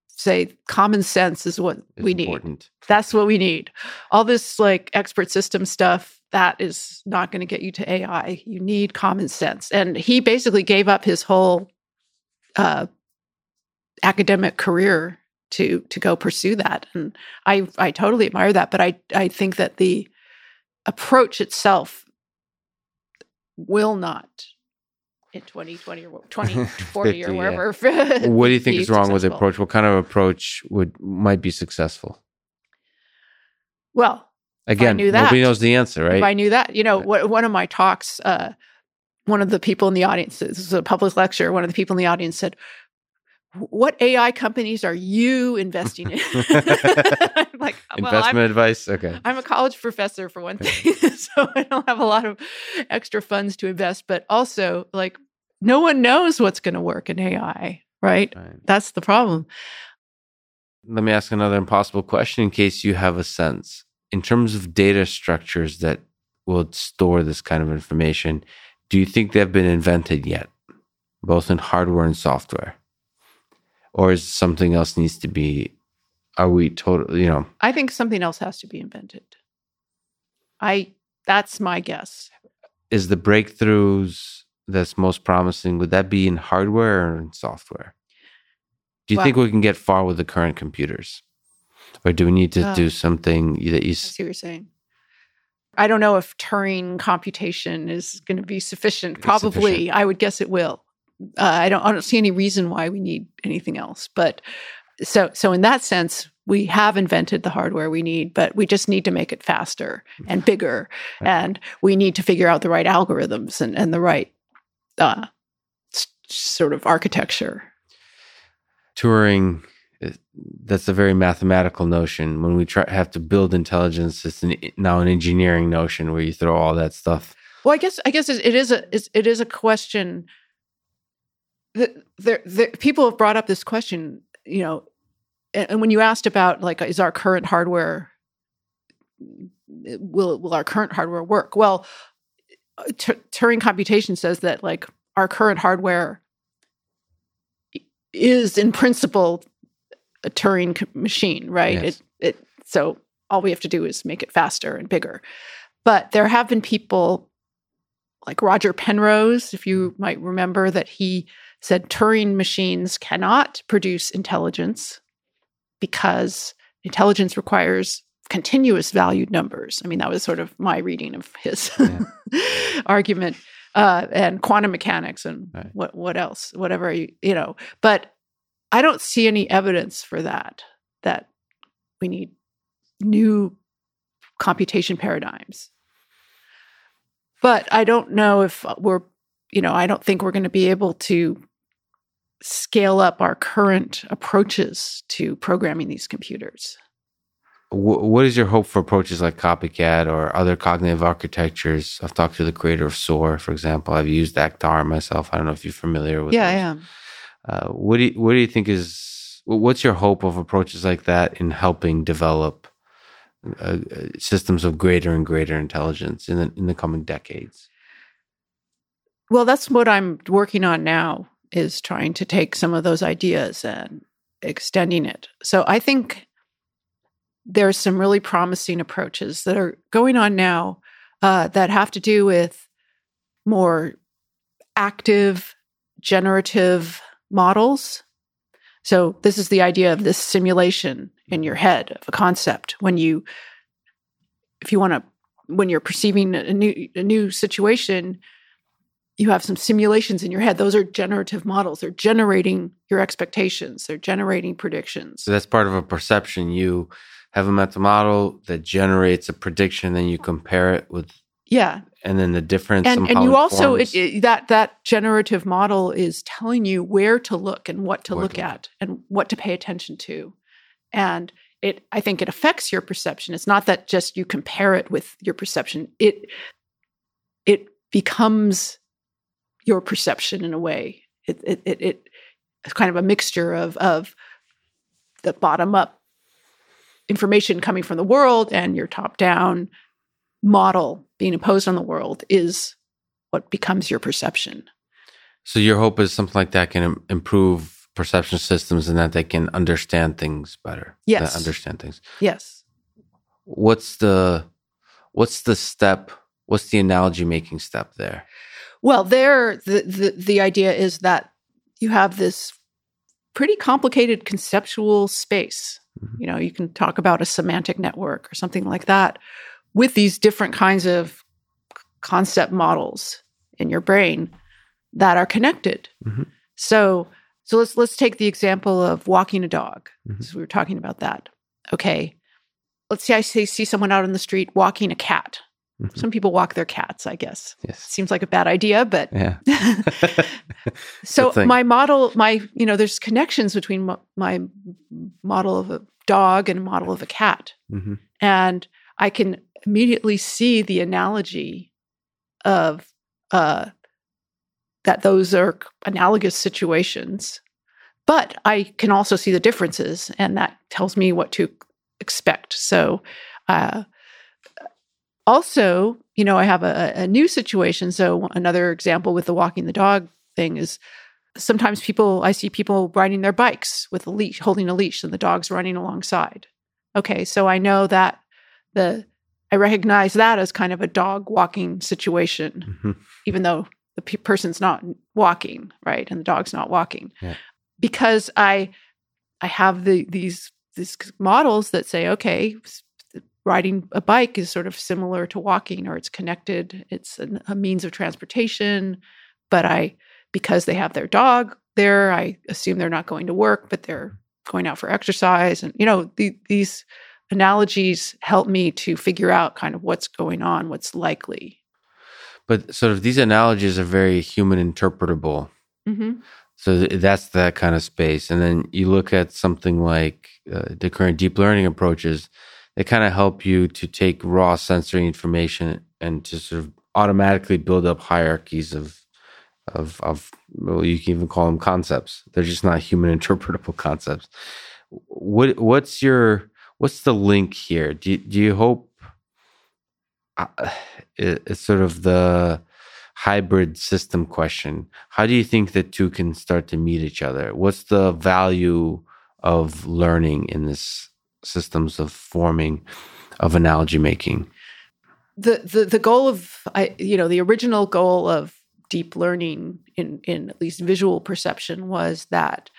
say common sense is what it's we important. need. That's what we need. All this like expert system stuff that is not going to get you to AI. You need common sense. And he basically gave up his whole uh, academic career to to go pursue that. And I I totally admire that. But I I think that the approach itself will not in 2020 or 2040 or wherever. Yeah. what do you think is wrong successful. with the approach? What kind of approach would might be successful? Well, Again, knew that, nobody knows the answer, right? If I knew that, you know, what, one of my talks, uh, one of the people in the audience, this was a public lecture, one of the people in the audience said, what AI companies are you investing in? I'm like, well, Investment I'm, advice. Okay. I'm a college professor for one thing, so I don't have a lot of extra funds to invest. But also, like, no one knows what's going to work in AI, right? Right. That's the problem. Let me ask another impossible question in case you have a sense. In terms of data structures that will store this kind of information, do you think they've been invented yet, both in hardware and software? Or is something else needs to be, are we totally, you know, I think something else has to be invented. I that's my guess. is the breakthroughs that's most promising, would that be in hardware or in software? Do you think we can get far with the current computers? Or do we need to Oh. do something that you, I see what you're saying. I don't know if Turing computation is going to be sufficient. It's Probably, sufficient. I would guess it will. Uh, I don't. I don't see any reason why we need anything else. But so, so in that sense, we have invented the hardware we need, but we just need to make it faster and bigger, Right. and we need to figure out the right algorithms and, and the right uh, s- sort of architecture. Turing, that's a very mathematical notion. When we try have to build intelligence, it's an, now an engineering notion where you throw all that stuff. Well, I guess I guess it is a it is a question. that There, there, people have brought up this question, you know, and, and when you asked about like, is our current hardware will will our current hardware work? Well, T- Turing computation says that like our current hardware is in principle a Turing machine, right? Yes. It it so all we have to do is make it faster and bigger. But there have been people like Roger Penrose, if you might remember, that he said Turing machines cannot produce intelligence because intelligence requires continuous valued numbers. I mean, that was sort of my reading of his argument. Uh, and quantum mechanics and Right. what what else, whatever you you know. But I don't see any evidence for that. That we need new computation paradigms. But I don't know if we're, you know, I don't think we're going to be able to scale up our current approaches to programming these computers. What is your hope for approaches like copycat or other cognitive architectures? I've talked to the creator of SOAR, for example. I've used ACT-R myself. I don't know if you're familiar with. yeah, I am. Uh, what do you, what do you think is what's your hope of approaches like that in helping develop uh, uh, systems of greater and greater intelligence in the in the coming decades? Well, that's what I'm working on now is trying to take some of those ideas and extending it. So I think there's some really promising approaches that are going on now uh, that have to do with more active generative models. So this is the idea of this simulation in your head of a concept. When you if you want to when you're perceiving a new a new situation you have some simulations in your head. Those are generative models. They're generating your expectations. They're generating predictions. So that's part of a perception. You have a mental model that generates a prediction, then you compare it with, yeah and then the difference. and and you also it, it- that that generative model is telling you where to look and what to Where look to look. at and what to pay attention to and it i think it affects your perception it's not that just you compare it with your perception it it becomes your perception in a way it it it, it it's kind of a mixture of of the bottom up information coming from the world and your top down model being imposed on the world is what becomes your perception. so your hope is something like that can improve perception systems and that they can understand things better. Yes. Understand things. Yes. What's the what's the step? What's the analogy making step there? Well, there the, the the idea is that you have this pretty complicated conceptual space. Mhm. You know, you can talk about a semantic network or something like that with these different kinds of concept models in your brain that are connected. Mhm. So, so let's let's take the example of walking a dog. Mhm. So we were talking about that. Okay, let's say I see, see someone out on the street walking a cat. Mhm. Some people walk their cats, I guess. Yes. Seems like a bad idea, but Yeah. so my model, my you know, there's connections between my, my model of a dog and a model of a cat, hmm and I can immediately see the analogy of uh, that those are analogous situations. But I can also see the differences, and that tells me what to expect. So, uh, also, you know, I have a, a new situation. So, another example with the walking the dog thing is sometimes people, I see people riding their bikes with a leash, holding a leash, and the dog's running alongside. Okay, so I know that the I recognize that as kind of a dog walking situation, hmm even though the pe- person's not walking, right, and the dog's not walking, Yeah. because I I have the these these models that say, okay, riding a bike is sort of similar to walking, or it's connected, it's an, a means of transportation, but I because they have their dog there, I assume they're not going to work, but they're going out for exercise, and you know the, these analogies help me to figure out kind of what's going on, what's likely. But sort of these analogies are very human interpretable. hmm So that's that kind of space. And then you look at something like uh, the current deep learning approaches, they kind of help you to take raw sensory information and to sort of automatically build up hierarchies of of of well, you can even call them concepts. They're just not human interpretable concepts. What what's your what's the link here? Do you, do you hope uh, it, it's sort of the hybrid system question. How do you think the two can start to meet each other? What's the value of learning in this systems of forming, of analogy making? The, the the goal of I you know the original goal of deep learning in in at least visual perception was that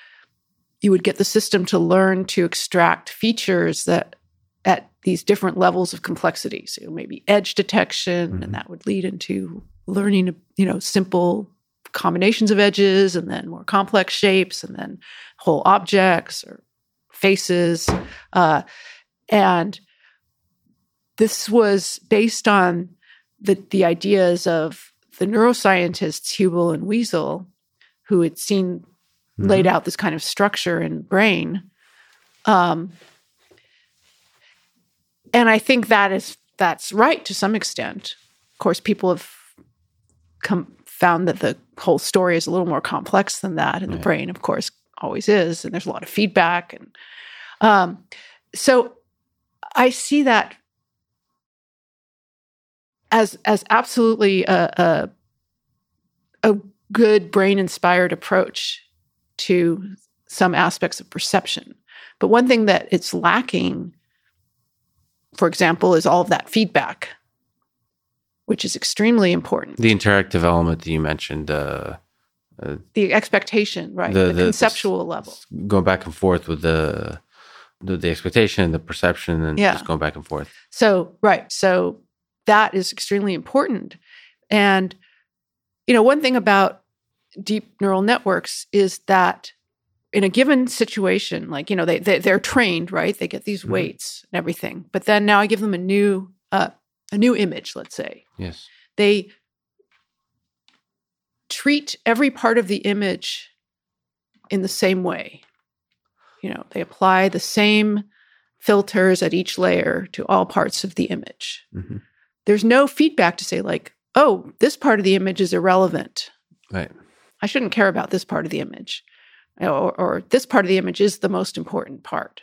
you would get the system to learn to extract features that at these different levels of complexity. So maybe edge detection, Mhm. and that would lead into learning, you know, simple combinations of edges, and then more complex shapes, and then whole objects or faces, uh, and this was based on the the ideas of the neuroscientists Hubel and Wiesel, who had seen laid out this kind of structure in brain. Um, and I think that is that's right to some extent. Of course, people have come found that the whole story is a little more complex than that, and the brain, of course, always is, and there's a lot of feedback, and um, so I see that as as absolutely a a, a good brain inspired approach to some aspects of perception. But one thing that it's lacking, for example, is all of that feedback, which is extremely important. The interactive element that you mentioned, uh, uh, The expectation, right? The- The, the- the conceptual level. going back and forth with the the, the expectation, the perception, and Yeah. just going back and forth. So, right. So that is extremely important. And, you know, one thing about deep neural networks is that in a given situation, like, you know, they, they, they're trained, right? They get these Mhm. weights and everything. But then now I give them a new, uh, a new image, let's say. Yes. They treat every part of the image in the same way. You know, they apply the same filters at each layer to all parts of the image. hmm There's no feedback to say, like, oh, this part of the image is irrelevant. Right. I shouldn't care about this part of the image. Or, or this part of the image is the most important part.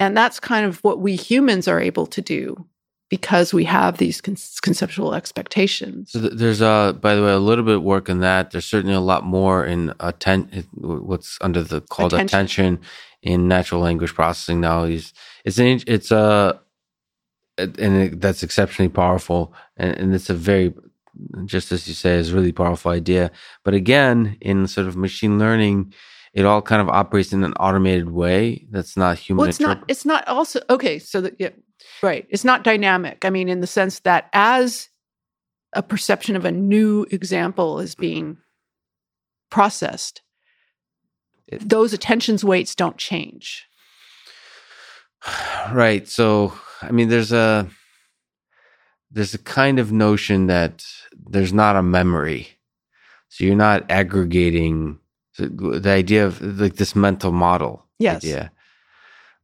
And that's kind of what we humans are able to do because we have these con- conceptual expectations. So th- there's uh by the way a little bit of work in that. There's certainly a lot more in atten- what's under the called Attention. attention, in natural language processing now. Is it's an it's a and it, that's exceptionally powerful, and, and it's a very just as you say is a really powerful idea. But again, in sort of machine learning, it all kind of operates in an automated way that's not human. Well, it's not. It's not also okay. So that yeah, right. It's not dynamic. I mean, in the sense that as a perception of a new example is being processed, It- those attentions weights don't change. right so i mean there's a there's a kind of notion that there's not a memory. So you're not aggregating the idea of like this mental model. Yes. Idea.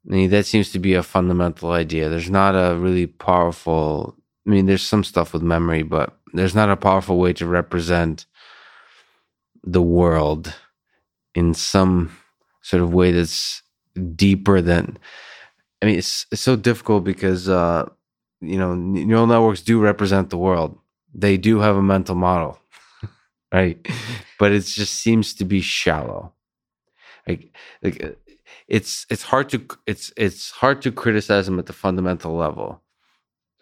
I mean, that seems to be a fundamental idea. There's not a really powerful, I mean, there's some stuff with memory, but there's not a powerful way to represent the world in some sort of way that's deeper than, I mean, it's, it's so difficult because, uh, you know, neural networks do represent the world. They do have a mental model, right? but it just seems to be shallow. Like, like it's it's hard to it's it's hard to criticize them at the fundamental level.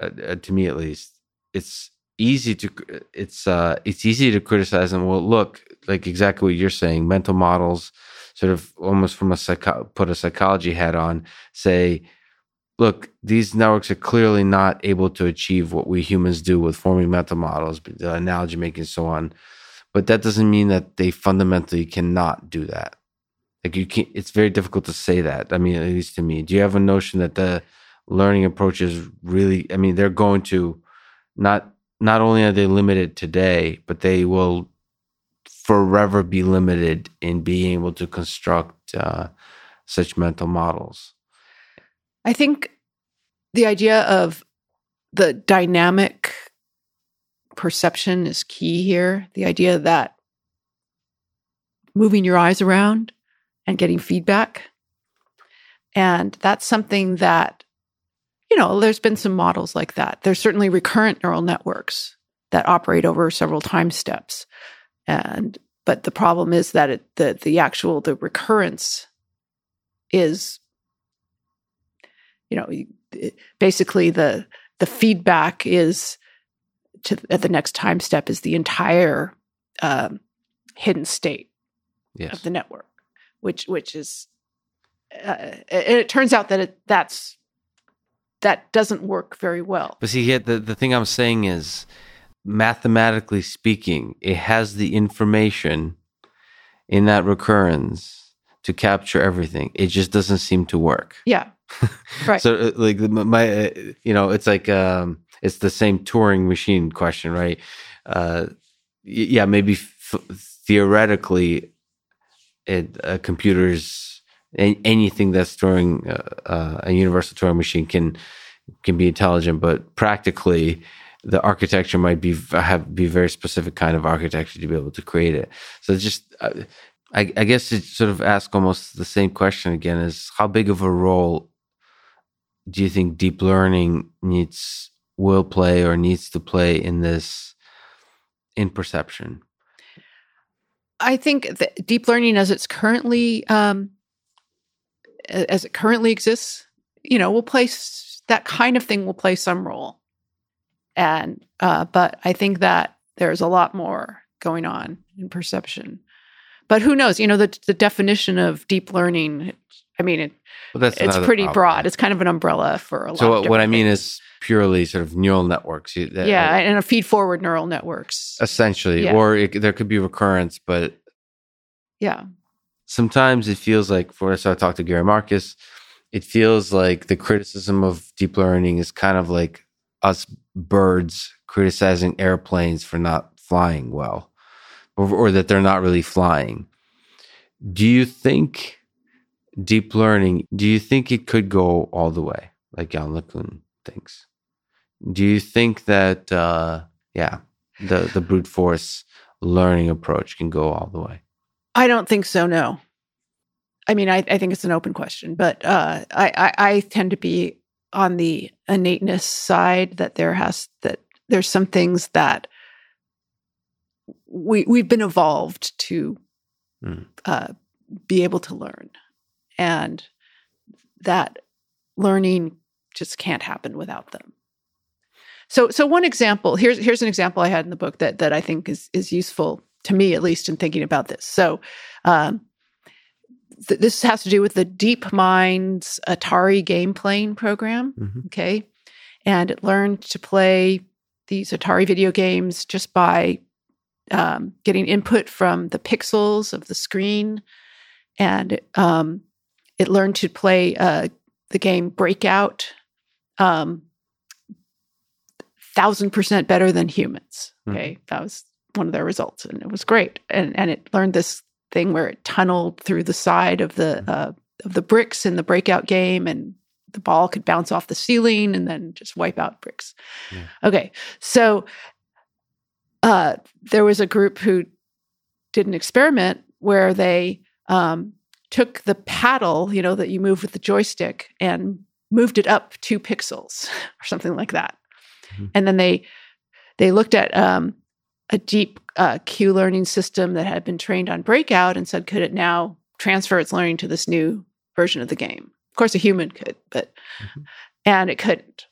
Uh, uh, to me, at least, it's easy to it's uh it's easy to criticize them. Well, look, like exactly what you're saying, mental models, sort of almost from a psycho- put a psychology hat on, say, look, these networks are clearly not able to achieve what we humans do with forming mental models, the analogy making, so on. But that doesn't mean that they fundamentally cannot do that. Like you can't. It's very difficult to say that. I mean, at least to me. Do you have a notion that the learning approach is really? I mean, they're going to not not only are they limited today, but they will forever be limited in being able to construct uh, such mental models. I think the idea of the dynamic perception is key here. The idea that moving your eyes around and getting feedback. And that's something that, you know, there's been some models like that. There's certainly recurrent neural networks that operate over several time steps. And but the problem is that it, the the actual the recurrence is you know basically the the feedback is to at the next time step is the entire um, hidden state yes. of the network which which is uh, it turns out that it that's that doesn't work very well. But see, the the thing I'm saying is, mathematically speaking, it has the information in that recurrence to capture everything. It just doesn't seem to work. Yeah, right. so, uh, like my, uh, you know, it's like um, it's the same Turing machine question, right? Uh, yeah, maybe f- theoretically it, a computer's anything that's Turing uh, uh, a universal Turing machine can can be intelligent, but practically the architecture might be have be very specific kind of architecture to be able to create it. So just uh, I, I guess it sort of ask almost the same question again: is how big of a role do you think deep learning needs will play or needs to play in this in perception? I think that deep learning, as it's currently um, as it currently exists, you know, will play that kind of thing will play some role, and uh, but I think that there's a lot more going on in perception. But who knows? You know, the the definition of deep learning. I mean, it, well, it's pretty problem. broad. It's kind of an umbrella for a lot. So what, what I mean things. is purely sort of neural networks. That, yeah, and a feed forward neural networks. Essentially, yeah. or it, there could be recurrence, but yeah. Sometimes it feels like, for so I talked to Gary Marcus, it feels like the criticism of deep learning is kind of like us birds criticizing airplanes for not flying well, or, or that they're not really flying. Do you think deep learning? Do you think it could go all the way, like Yann LeCun thinks? Do you think that, uh, yeah, the the brute force learning approach can go all the way? I don't think so. No. I mean, I, I think it's an open question, but uh, I, I, I tend to be on the innateness side that there has that there's some things that we we've been evolved to mm. uh, be able to learn, and that learning just can't happen without them. So, so one example here's here's an example I had in the book that that I think is is useful to me at least in thinking about this. So, um, th- this has to do with the DeepMind's Atari game playing program. Mm-hmm. Okay. And it learned to play these Atari video games just by um, getting input from the pixels of the screen. And um, it learned to play uh, the game Breakout um, thousand percent better than humans. Mhm. Okay, that was one of their results, and it was great. And and it learned this thing where it tunneled through the side of the Mhm. uh, of the bricks in the breakout game, and the ball could bounce off the ceiling and then just wipe out bricks. Yeah. Okay, so uh, there was a group who did an experiment where they um, took the paddle, you know, that you move with the joystick, and moved it up two pixels or something like that. Mhm. And then they they looked at um, a deep uh, Q learning system that had been trained on Breakout and said, could it now transfer its learning to this new version of the game? Of course, a human could, but Mhm. and it couldn't.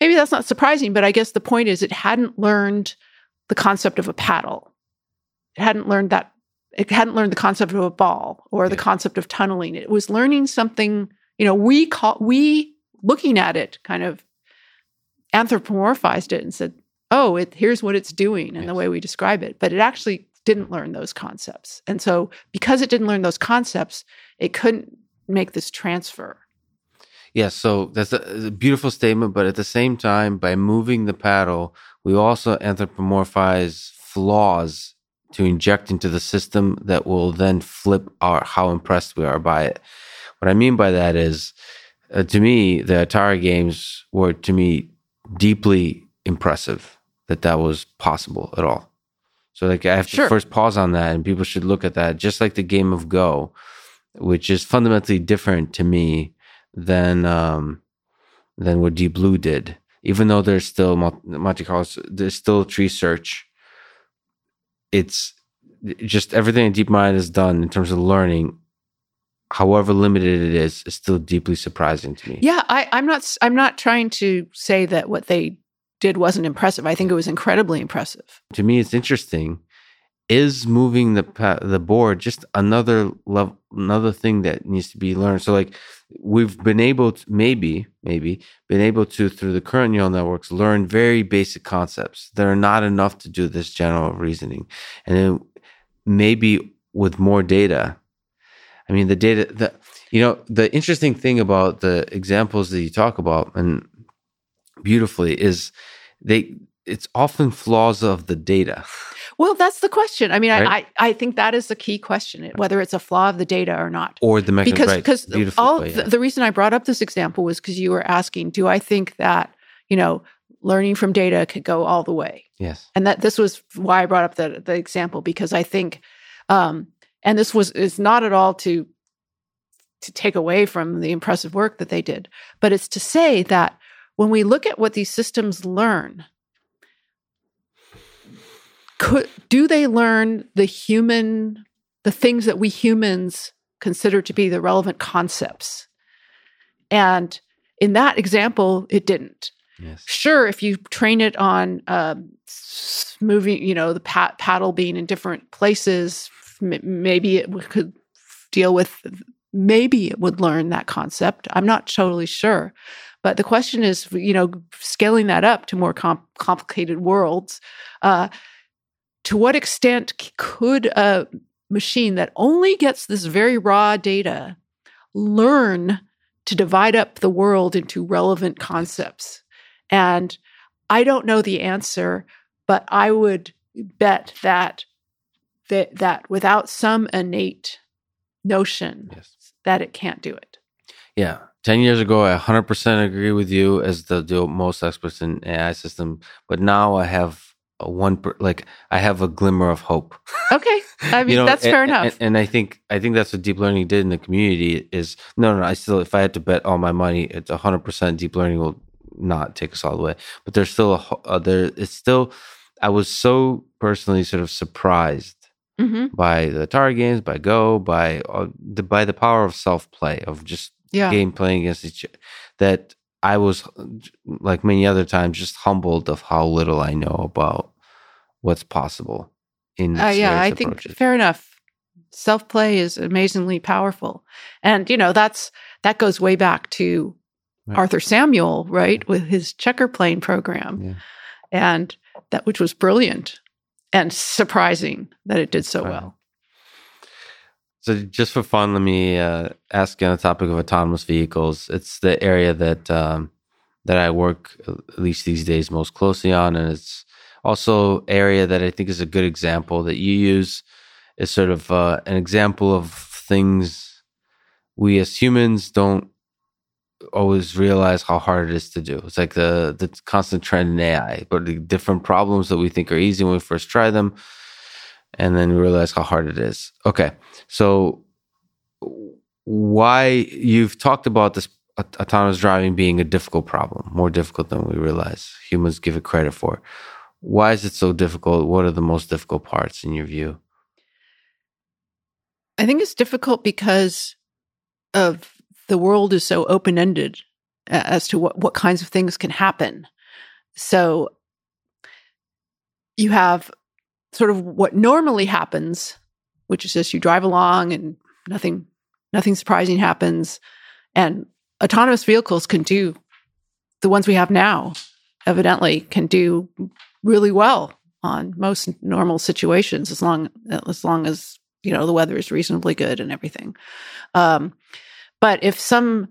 Maybe that's not surprising, but I guess the point is it hadn't learned the concept of a paddle. It hadn't learned that. It hadn't learned the concept of a ball or the concept of tunneling. It was learning something. You know, we call we looking at it kind of anthropomorphized it and said, "Oh, it here's what it's doing," and the way we describe it. But it actually didn't learn those concepts, and so because it didn't learn those concepts, it couldn't make this transfer. Yeah, so that's a, a beautiful statement, but at the same time, by moving the paddle, we also anthropomorphize flaws to inject into the system that will then flip our how impressed we are by it. What I mean by that is, uh, to me, the Atari games were to me deeply impressive that that was possible at all. So like I have Sure. to first pause on that, and people should look at that, just like the game of Go, which is fundamentally different to me than um, than what Deep Blue did. Even though there's still Monte Carlo, there's still tree search. It's just everything DeepMind has done in terms of learning, however limited it is, is still deeply surprising to me. Yeah, I, I'm not. I'm not trying to say that what they did wasn't impressive. I think it was incredibly impressive. To me, it's interesting. Is moving the the board just another level, another thing that needs to be learned? So, like, we've been able to maybe, maybe been able to through the current neural networks learn very basic concepts that are not enough to do this general reasoning, and then maybe with more data. I mean, the data, the you know, the interesting thing about the examples that you talk about and beautifully is they it's often flaws of the data. Well, that's the question. I mean, Right. I, I I think that is the key question, whether it's a flaw of the data or not. or the mechanism. because right. because all way, the, the reason I brought up this example was because you were asking, do I think that you know learning from data could go all the way? yes, and that this was why I brought up the the example because I think, um, and this was is not at all to to take away from the impressive work that they did, but it's to say that when we look at what these systems learn, could do they learn the human the things that we humans consider to be the relevant concepts? And in that example, it didn't. Yes, sure if you train it on um, moving you know the pa- paddle being in different places m- maybe it w- could deal with maybe it would learn that concept. I'm not totally sure. But the question is you know scaling that up to more com- complicated worlds uh, to what extent could a machine that only gets this very raw data learn to divide up the world into relevant concepts and I don't know the answer, but I would bet that that, that without some innate notion yes. that it can't do it. Yeah. 10 years ago, I 100% agree with you as the, the most experts in AI system. But now I have one, per, like, I have a glimmer of hope. Okay. I mean, You know, that's and- fair enough. And, I think, I think that's what deep learning did in the community is no, no, no, I still, if I had to bet all my money, it's 100% deep learning will not take us all the way. But there's still a, uh, there, it's still, I was so personally sort of surprised hmm by the Atari games, by Go, by uh, the by the power of self play of just Yeah. game playing against each that I was like many other times just humbled of how little I know about what's possible in Uh, yeah, I think approaches. fair enough. Self play is amazingly powerful, and you know that's that goes way back to Right. Arthur Samuel, right, with his checker playing program, Yeah. and that which was brilliant and surprising that it did so Right. well. So just for fun, let me uh, ask you on the topic of autonomous vehicles. It's the area that um, that I work at least these days most closely on, and it's also area that I think is a good example that you use is sort of uh, an example of things we as humans don't always realize how hard it is to do. It's like the the constant trend in AI, but the different problems that we think are easy when we first try them, and then we realize how hard it is. Okay, so why you've talked about this autonomous driving being a difficult problem, more difficult than we realize. Humans give it credit for. Why is it so difficult? What are the most difficult parts in your view? I think it's difficult because of the world is so open ended as to what, what kinds of things can happen. So you have sort of what normally happens, which is just you drive along and nothing nothing surprising happens. And autonomous vehicles can do the ones we have now, evidently, can do really well on most normal situations as long as long as you know the weather is reasonably good and everything. Um, but if some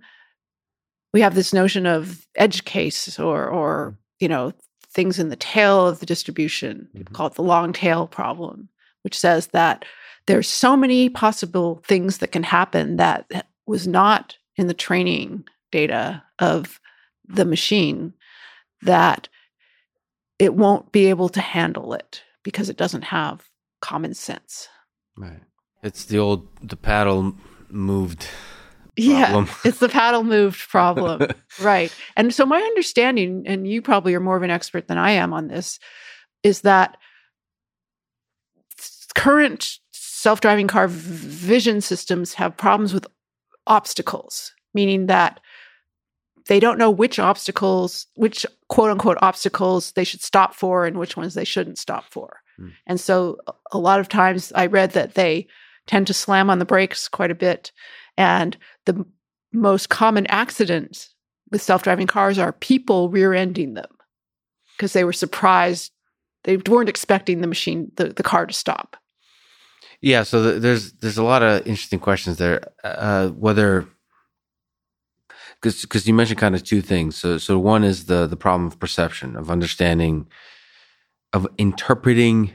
we have this notion of edge case or or you know things in the tail of the distribution mm-hmm. called the long tail problem, which says that there's so many possible things that can happen that was not in the training data of the machine that it won't be able to handle it because it doesn't have common sense. Right. It's the old the paddle moved yeah, it's the paddle moved problem. right. And so, my understanding, and you probably are more of an expert than I am on this, is that current self driving car vision systems have problems with obstacles, meaning that they don't know which obstacles, which quote unquote obstacles they should stop for and which ones they shouldn't stop for. Mm. And so, a lot of times I read that they tend to slam on the brakes quite a bit and the most common accidents with self driving cars are people rear ending them because they were surprised. They weren't expecting the machine, the, the car to stop. Yeah, so the, there's there's a lot of interesting questions there. Uh, whether because because you mentioned kind of two things. So so one is the the problem of perception of understanding of interpreting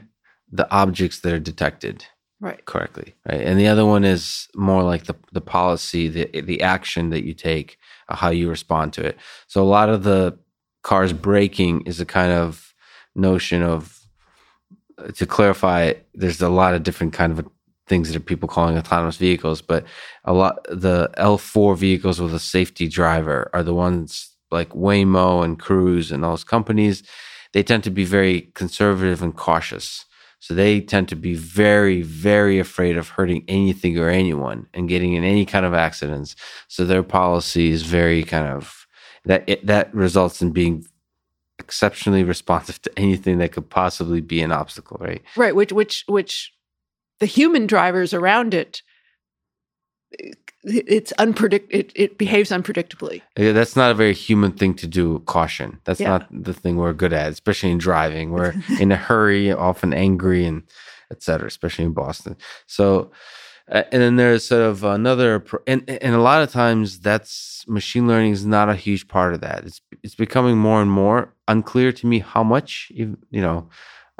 the objects that are detected right. correctly right? And the other one is more like the the policy the the action that you take uh, how you respond to it. So a lot of the cars braking is a kind of notion of uh, to clarify there's a lot of different kind of things that are people calling autonomous vehicles but a lot the L4 vehicles with a safety driver are the ones like Waymo and Cruise and those companies they tend to be very conservative and cautious so they tend to be very, very afraid of hurting anything or anyone and getting in any kind of accidents. So their policy is very kind of that it, that results in being exceptionally responsive to anything that could possibly be an obstacle, right? Right, which which which the human drivers around it it's unpredict it, it behaves unpredictably. Yeah, that's not a very human thing to do caution. That's yeah. not the thing we're good at especially in driving. We're in a hurry often angry and etc especially in boston. So uh, and then there's sort of another and and a lot of times that's machine learning is not a huge part of that. It's it's becoming more and more unclear to me how much you, you know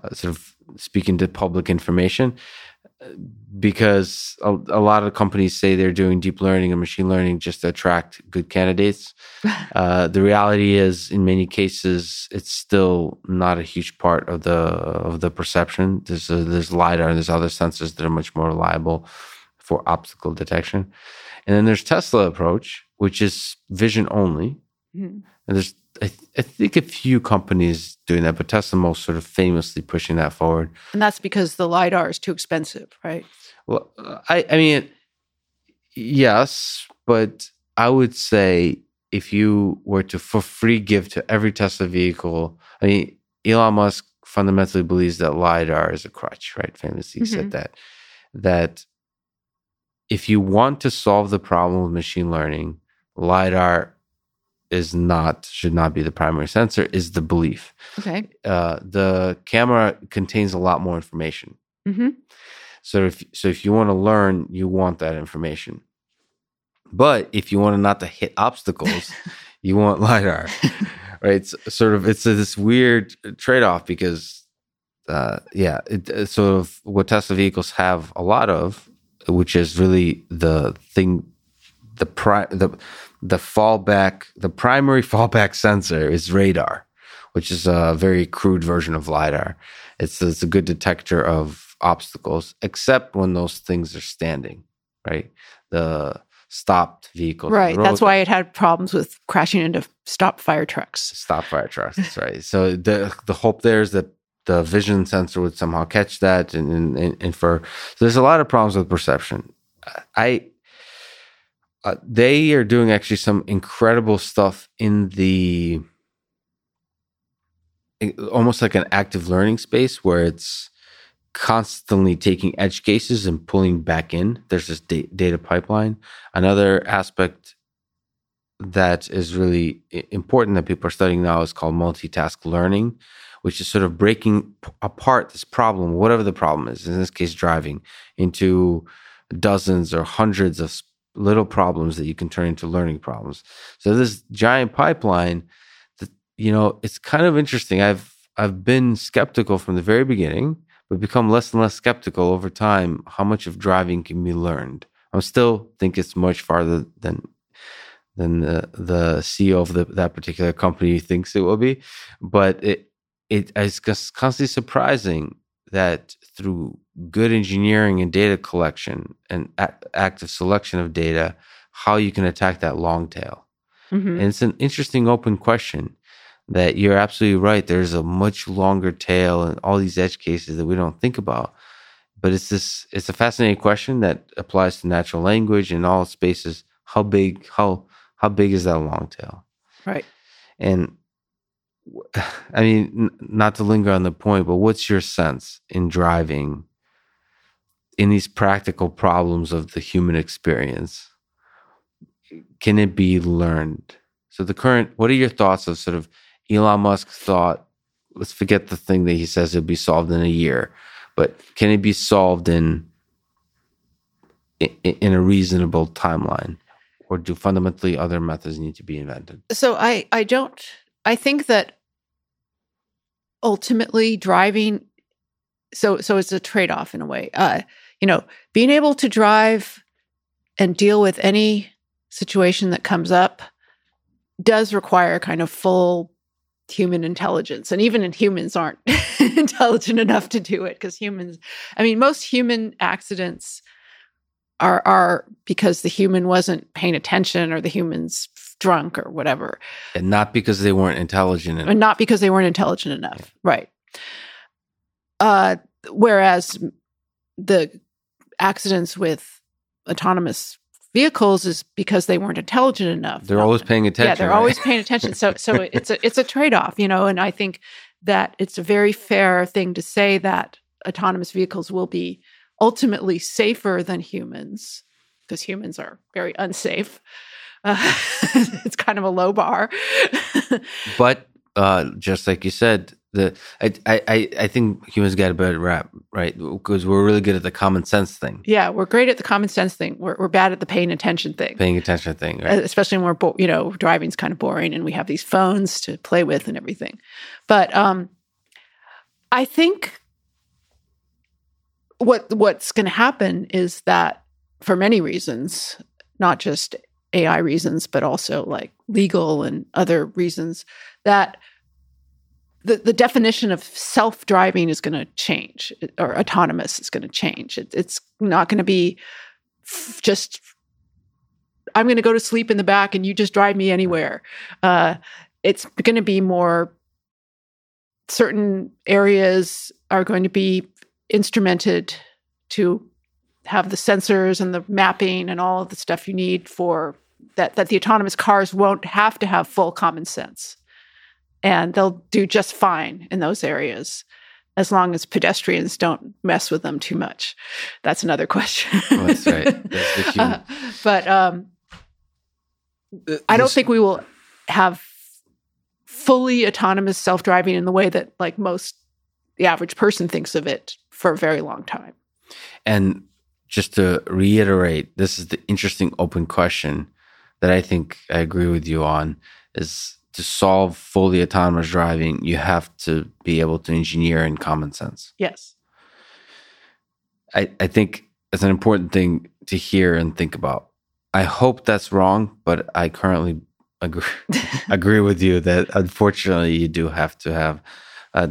uh, sort of speaking to public information because a, a, lot of companies say they're doing deep learning and machine learning just to attract good candidates. uh, the reality is, in many cases, it's still not a huge part of the of the perception. There's a, there's lidar and there's other sensors that are much more reliable for obstacle detection. And then there's Tesla approach, which is vision only. Mm-hmm. And there's I, th- I, think a few companies doing that, but Tesla most sort of famously pushing that forward. And that's because the lidar is too expensive, right? Well, I, I mean, yes, but I would say if you were to for free give to every Tesla vehicle, I mean, Elon Musk fundamentally believes that lidar is a crutch, right? Famously mm-hmm. said that that if you want to solve the problem with machine learning, lidar is not should not be the primary sensor is the belief. Okay. Uh, the camera contains a lot more information. Mm-hmm. So if so, if you want to learn, you want that information. But if you want to not to hit obstacles, you want lidar, right? It's sort of it's a, this weird trade off because, uh, yeah, it, it's sort of what Tesla vehicles have a lot of, which is really the thing, the pri- the the fallback, the primary fallback sensor is radar, which is a very crude version of lidar. It's it's a good detector of obstacles, except when those things are standing, right? The stopped vehicles. Right. That's why it had problems with crashing into stop fire trucks. Stop fire trucks. That's right. So the the hope there is that the vision sensor would somehow catch that and, and, and for so there's a lot of problems with perception. I uh, they are doing actually some incredible stuff in the almost like an active learning space where it's constantly taking edge cases and pulling back in. There's this da- data pipeline. Another aspect that is really important that people are studying now is called multitask learning, which is sort of breaking p- apart this problem, whatever the problem is, in this case, driving, into dozens or hundreds of little problems that you can turn into learning problems. So this giant pipeline that you know, it's kind of interesting. I've I've been skeptical from the very beginning but become less and less skeptical over time how much of driving can be learned. I still think it's much farther than than the, the CEO of the, that particular company thinks it will be, but it it is constantly surprising that through good engineering and data collection and active selection of data, how you can attack that long tail. Mm-hmm. And it's an interesting open question that you're absolutely right. There's a much longer tail and all these edge cases that we don't think about. But it's this it's a fascinating question that applies to natural language and all spaces. How big how how big is that long tail? Right. And I mean, n- not to linger on the point, but what's your sense in driving in these practical problems of the human experience? Can it be learned? So the current, what are your thoughts of sort of Elon Musk thought, let's forget the thing that he says it'll be solved in a year, but can it be solved in in a reasonable timeline, or do fundamentally other methods need to be invented? So I I don't I think that ultimately driving so so it's a trade-off in a way. Uh you know being able to drive and deal with any situation that comes up does require kind of full human intelligence and even humans aren't intelligent enough to do it because humans i mean most human accidents are are because the human wasn't paying attention or the human's drunk or whatever and not because they weren't intelligent enough. and not because they weren't intelligent enough yeah. right uh whereas the accidents with autonomous vehicles is because they weren't intelligent enough. They're always paying attention. Yeah, they're right? always paying attention. So so it's a it's a trade-off, you know, and I think that it's a very fair thing to say that autonomous vehicles will be ultimately safer than humans because humans are very unsafe. Uh, it's kind of a low bar. but uh, just like you said, the I I I think humans get a better rap, right? Because we're really good at the common sense thing. Yeah, we're great at the common sense thing. We're we're bad at the paying attention thing. Paying attention thing, right? Especially when we're bo- you know driving's kind of boring and we have these phones to play with and everything. But um, I think what what's going to happen is that for many reasons, not just AI reasons, but also like legal and other reasons, that the, the definition of self driving is going to change, or autonomous is going to change. It, it's not going to be f- just, I'm going to go to sleep in the back and you just drive me anywhere. Uh, it's going to be more, certain areas are going to be instrumented to have the sensors and the mapping and all of the stuff you need for that that the autonomous cars won't have to have full common sense and they'll do just fine in those areas as long as pedestrians don't mess with them too much. That's another question. oh, that's right. That's uh, but um, uh, I don't think we will have fully autonomous self-driving in the way that like most the average person thinks of it for a very long time. And just to reiterate, this is the interesting open question that I think I agree with you on is to solve fully autonomous driving, you have to be able to engineer in common sense. Yes. I, I think it's an important thing to hear and think about. I hope that's wrong, but I currently agree, agree with you that unfortunately you do have to have uh,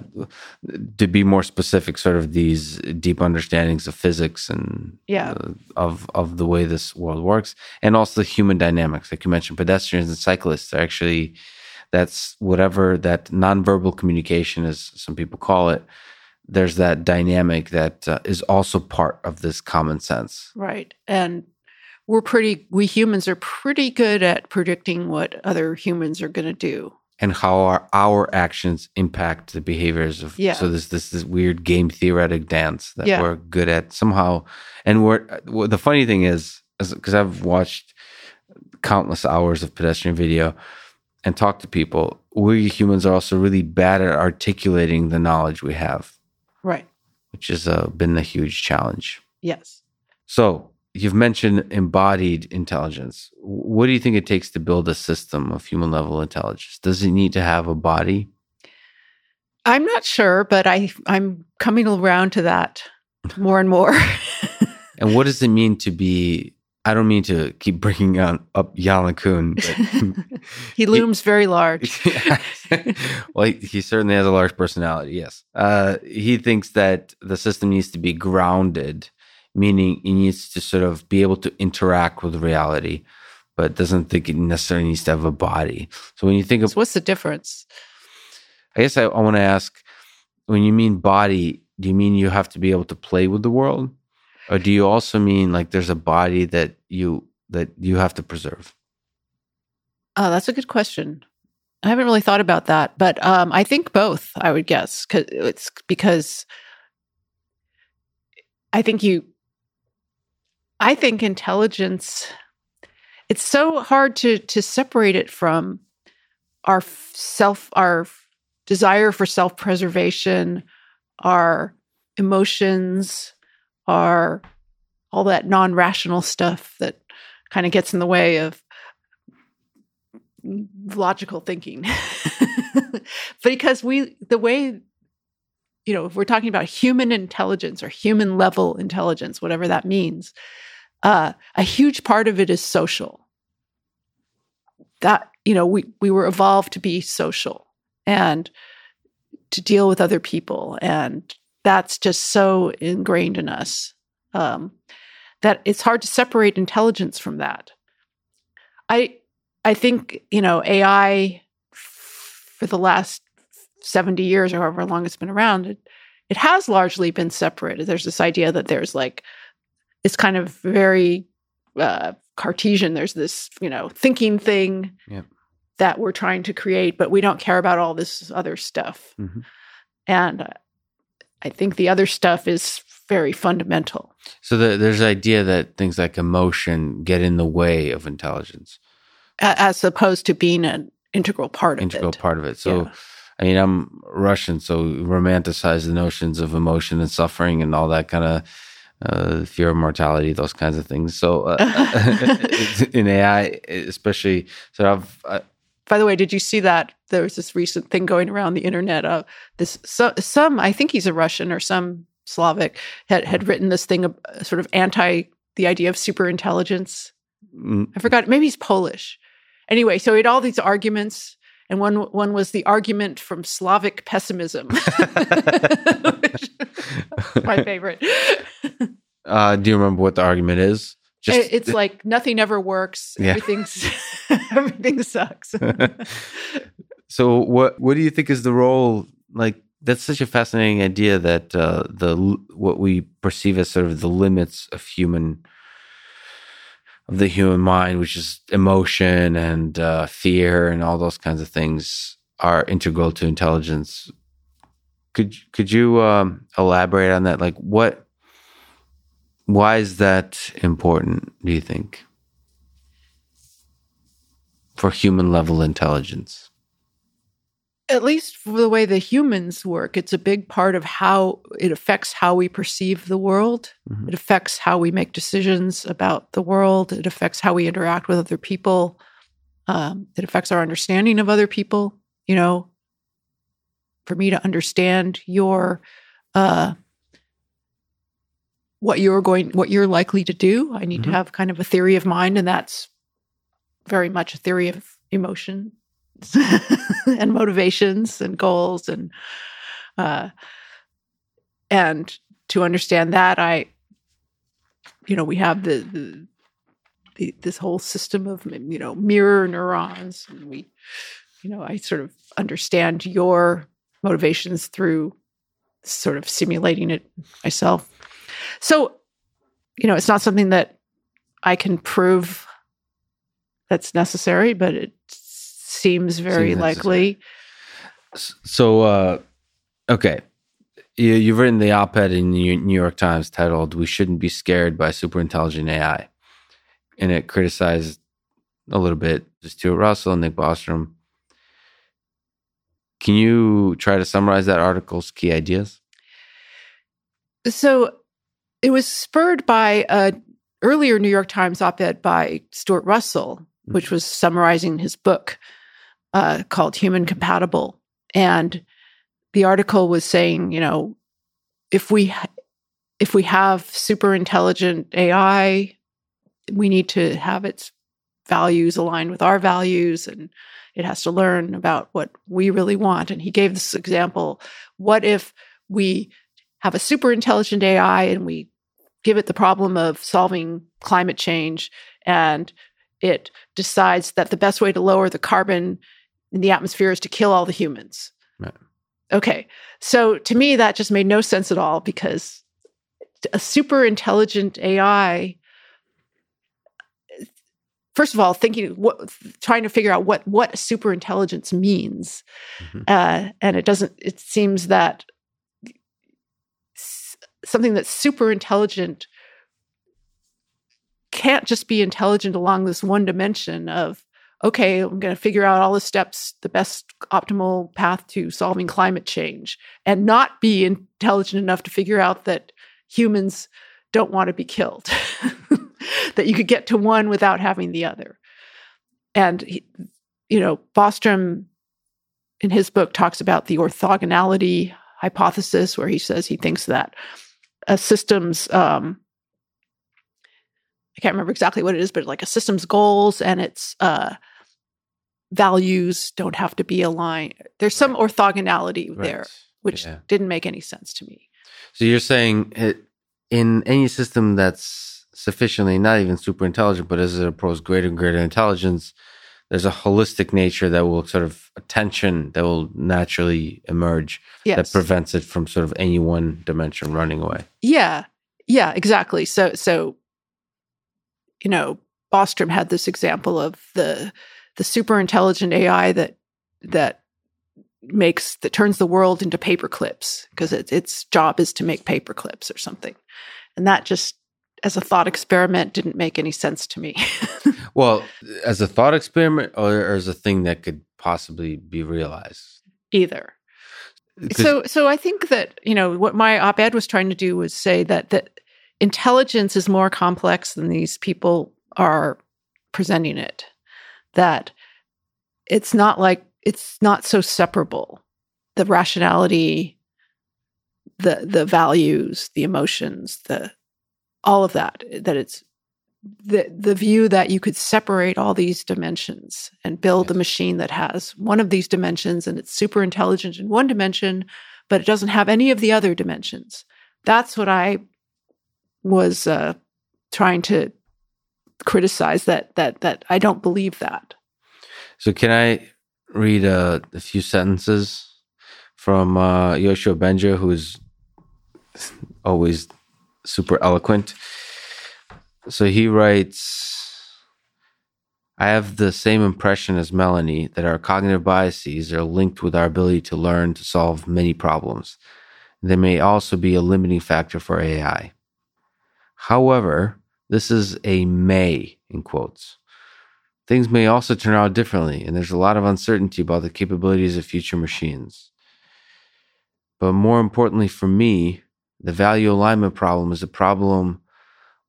to be more specific, sort of these deep understandings of physics and yeah. uh, of of the way this world works, and also the human dynamics. Like you mentioned, pedestrians and cyclists are actually that's whatever that nonverbal communication, as some people call it. There's that dynamic that uh, is also part of this common sense, right? And we're pretty. We humans are pretty good at predicting what other humans are going to do and how our, our actions impact the behaviors of yeah. so this this this weird game theoretic dance that yeah. we're good at somehow. And we're well, the funny thing is because i've watched countless hours of pedestrian video and talk to people we humans are also really bad at articulating the knowledge we have. Right. Which has uh, been a huge challenge. Yes. So You've mentioned embodied intelligence. What do you think it takes to build a system of human level intelligence? Does it need to have a body? I'm not sure, but I I'm coming around to that more and more. and what does it mean to be? I don't mean to keep bringing on, up LeCun, but he looms he, very large. well, he, he, certainly has a large personality. Yes, uh, he thinks that the system needs to be grounded meaning it needs to sort of be able to interact with reality, but doesn't think it necessarily needs to have a body. So when you think of so what's the difference? I guess I, I want to ask when you mean body, do you mean you have to be able to play with the world? Or do you also mean like there's a body that you that you have to preserve? Oh, that's a good question. I haven't really thought about that, but um, I think both. I would guess because it's because I think you I think intelligence it's so hard to to separate it from our self our desire for self-preservation, our emotions, our all that non-rational stuff that kind of gets in the way of logical thinking. because we the way you know, if we're talking about human intelligence or human level intelligence, whatever that means, uh, a huge part of it is social. That, you know, we, we were evolved to be social and to deal with other people. And that's just so ingrained in us um, that it's hard to separate intelligence from that. I, I think, you know, AI for the last 70 years or however long it's been around, it, it has largely been separated. There's this idea that there's like it's kind of very uh, Cartesian. There's this, you know, thinking thing yep. that we're trying to create, but we don't care about all this other stuff. Mm-hmm. And uh, I think the other stuff is very fundamental. So the, there's the idea that things like emotion get in the way of intelligence, as opposed to being an integral part of integral it. part of it. So. Yeah. I mean, I'm Russian, so romanticize the notions of emotion and suffering and all that kind of uh, fear of mortality, those kinds of things. So uh, in AI, especially, so I've. Uh, By the way, did you see that there was this recent thing going around the internet? Of this, so, some I think he's a Russian or some Slavic had had written this thing, uh, sort of anti the idea of super intelligence. Mm. I forgot. Maybe he's Polish. Anyway, so he had all these arguments and one one was the argument from Slavic pessimism. my favorite. Uh, do you remember what the argument is? Just it's like nothing ever works. Yeah. Everything's everything sucks. so what what do you think is the role like that's such a fascinating idea that uh, the what we perceive as sort of the limits of human of the human mind, which is emotion and uh, fear and all those kinds of things, are integral to intelligence. Could could you um, elaborate on that? Like, what? Why is that important? Do you think for human level intelligence? At least for the way the humans work, it's a big part of how it affects how we perceive the world. Mm-hmm. It affects how we make decisions about the world. It affects how we interact with other people. Um, it affects our understanding of other people. You know, for me to understand your uh, what you're going, what you're likely to do, I need Mhm. to have kind of a theory of mind, and that's very much a theory of emotion and motivations and goals and uh, and to understand that I, you know, we have the, the the this whole system of you know mirror neurons, and we, you know, I sort of understand your motivations through sort of simulating it myself. So, you know, it's not something that I can prove that's necessary, but it seems very Seems likely. So, uh, okay. You, you've written the op ed in the New York Times titled, We Shouldn't Be Scared by Superintelligent AI. And it criticized a little bit Stuart Russell and Nick Bostrom. Can you try to summarize that article's key ideas? So it was spurred by a earlier New York Times op-ed by Stuart Russell, which was summarizing his book uh, called "Human Compatible," and the article was saying, you know, if we if we have super intelligent AI, we need to have its values aligned with our values and it has to learn about what we really want. And he gave this example what if we have a super intelligent AI and we give it the problem of solving climate change and it decides that the best way to lower the carbon in the atmosphere is to kill all the humans. Right. Okay. So to me, that just made no sense at all because a super intelligent AI first of all thinking what trying to figure out what what super intelligence means Mhm. uh, and it doesn't it seems that something that's super intelligent can't just be intelligent along this one dimension of okay i'm going to figure out all the steps the best optimal path to solving climate change and not be intelligent enough to figure out that humans don't want to be killed that you could get to one without having the other. And you know bostrom in his book talks about the orthogonality hypothesis where he says he thinks that a system's um, i can't remember exactly what it is but like a system's goals and its uh, values don't have to be aligned there's some orthogonality there which Yeah. didn't make any sense to me So you're saying it, in any system that's sufficiently not even super intelligent, but as it approaches greater and greater intelligence, there's a holistic nature that will sort of a tension that will naturally emerge yes that prevents it from sort of any one dimension running away. Yeah, yeah, exactly. So, so you know, Bostrom had this example of the the super intelligent AI that that makes that turns the world into paper clips because its its job is to make paper clips or something, and that just as a thought experiment didn't make any sense to me. Well, as a thought experiment or as a thing that could possibly be realized. either. So, so I think that you know what my op-ed was trying to do was say that that intelligence is more complex than these people are presenting it. That it's not like it's not so separable. The rationality, the the values, the emotions, the all of that. That it's the the view that you could separate all these dimensions and build a machine that has one of these dimensions and it's super intelligent in one dimension but it doesn't have any of the other dimensions that's what i was uh, trying to criticize that that that i don't believe that So can I read a, a few sentences from uh, Yoshua Bengio, who's always super eloquent? So he writes, I have the same impression as Melanie that our cognitive biases are linked with our ability to learn to solve many problems. They may also be a limiting factor for AI. However, this is a may in quotes. Things may also turn out differently, and there's a lot of uncertainty about the capabilities of future machines. But more importantly for me, the value alignment problem is a problem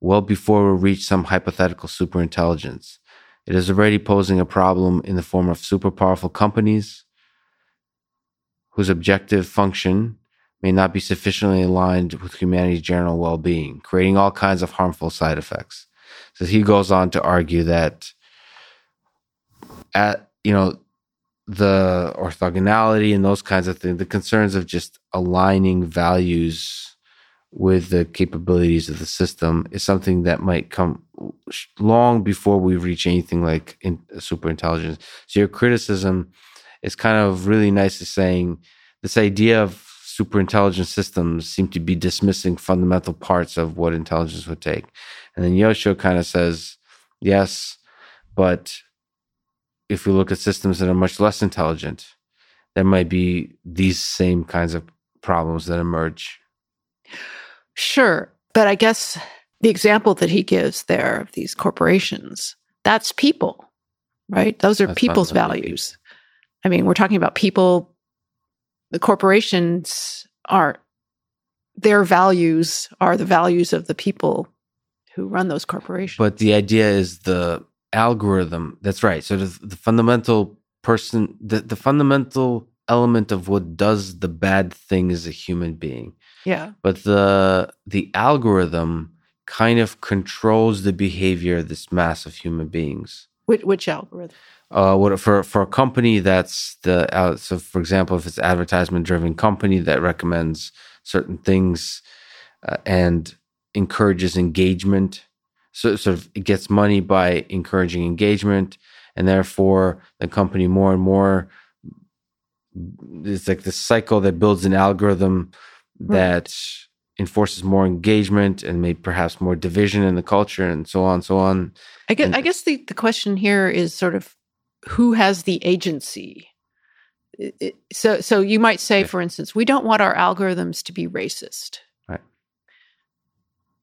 well before we reach some hypothetical superintelligence. It is already posing a problem in the form of super powerful companies whose objective function may not be sufficiently aligned with humanity's general well being, creating all kinds of harmful side effects. So he goes on to argue that at you know the orthogonality and those kinds of things, the concerns of just aligning values with the capabilities of the system is something that might come long before we reach anything like in, super intelligence. So your criticism is kind of really nice to saying this idea of super intelligent systems seem to be dismissing fundamental parts of what intelligence would take. And then Yoshua kind of says, yes, but if we look at systems that are much less intelligent, there might be these same kinds of problems that emerge. Sure. But I guess the example that he gives there of these corporations, that's people, right? Those are that's people's values. I mean, we're talking about people, the corporations are, their values are the values of the people who run those corporations. But the idea is the algorithm. That's right. So the, the fundamental person, the, the fundamental element of what does the bad thing is a human being. Yeah. But the the algorithm kind of controls the behavior of this mass of human beings. Which, which algorithm? Uh, what for for a company that's the uh, so for example, if it's advertisement driven company that recommends certain things uh, and encourages engagement so sort of it gets money by encouraging engagement and therefore the company more and more it's like the cycle that builds an algorithm that enforces more engagement and maybe perhaps more division in the culture and so on and so on. I guess and, i guess the, the question here is sort of who has the agency so so you might say for instance we don't want our algorithms to be racist right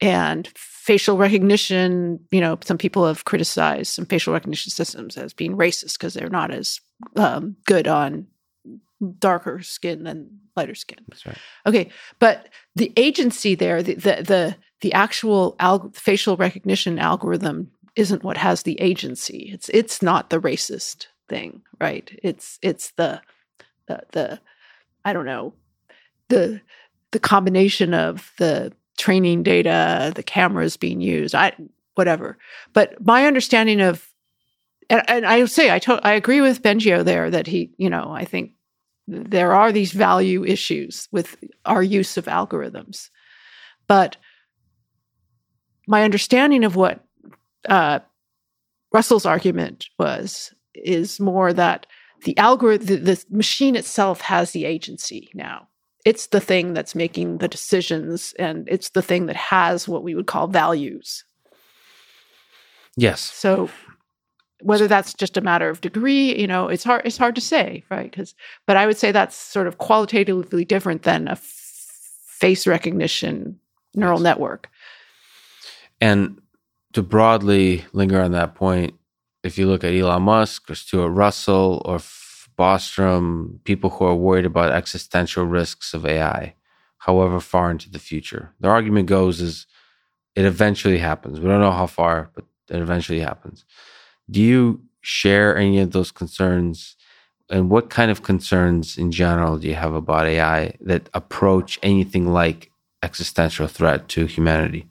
and facial recognition, you know, some people have criticized some facial recognition systems as being racist because they're not as um, good on darker skin than lighter skin. That's right. Okay, but the agency there, the the the, the actual al- facial recognition algorithm isn't what has the agency. It's it's not the racist thing, right? It's it's the the the I don't know the the combination of the training data, the cameras being used, I whatever. But my understanding of and, and I say I to, I agree with Bengio there that he, you know, I think there are these value issues with our use of algorithms. But my understanding of what uh, Russell's argument was is more that the algorithm, the, the machine itself has the agency now it's the thing that's making the decisions and it's the thing that has what we would call values. Yes. So whether that's just a matter of degree, you know, it's hard it's hard to say, right? Cuz but I would say that's sort of qualitatively different than a f- face recognition neural yes. network. And to broadly linger on that point, if you look at Elon Musk or Stuart Russell or Bostrom, people who are worried about existential risks of AI, however far into the future. their argument goes is it eventually happens. We don't know how far, but it eventually happens. Do you share any of those concerns? And what kind of concerns in general do you have about AI that approach anything like existential threat to humanity?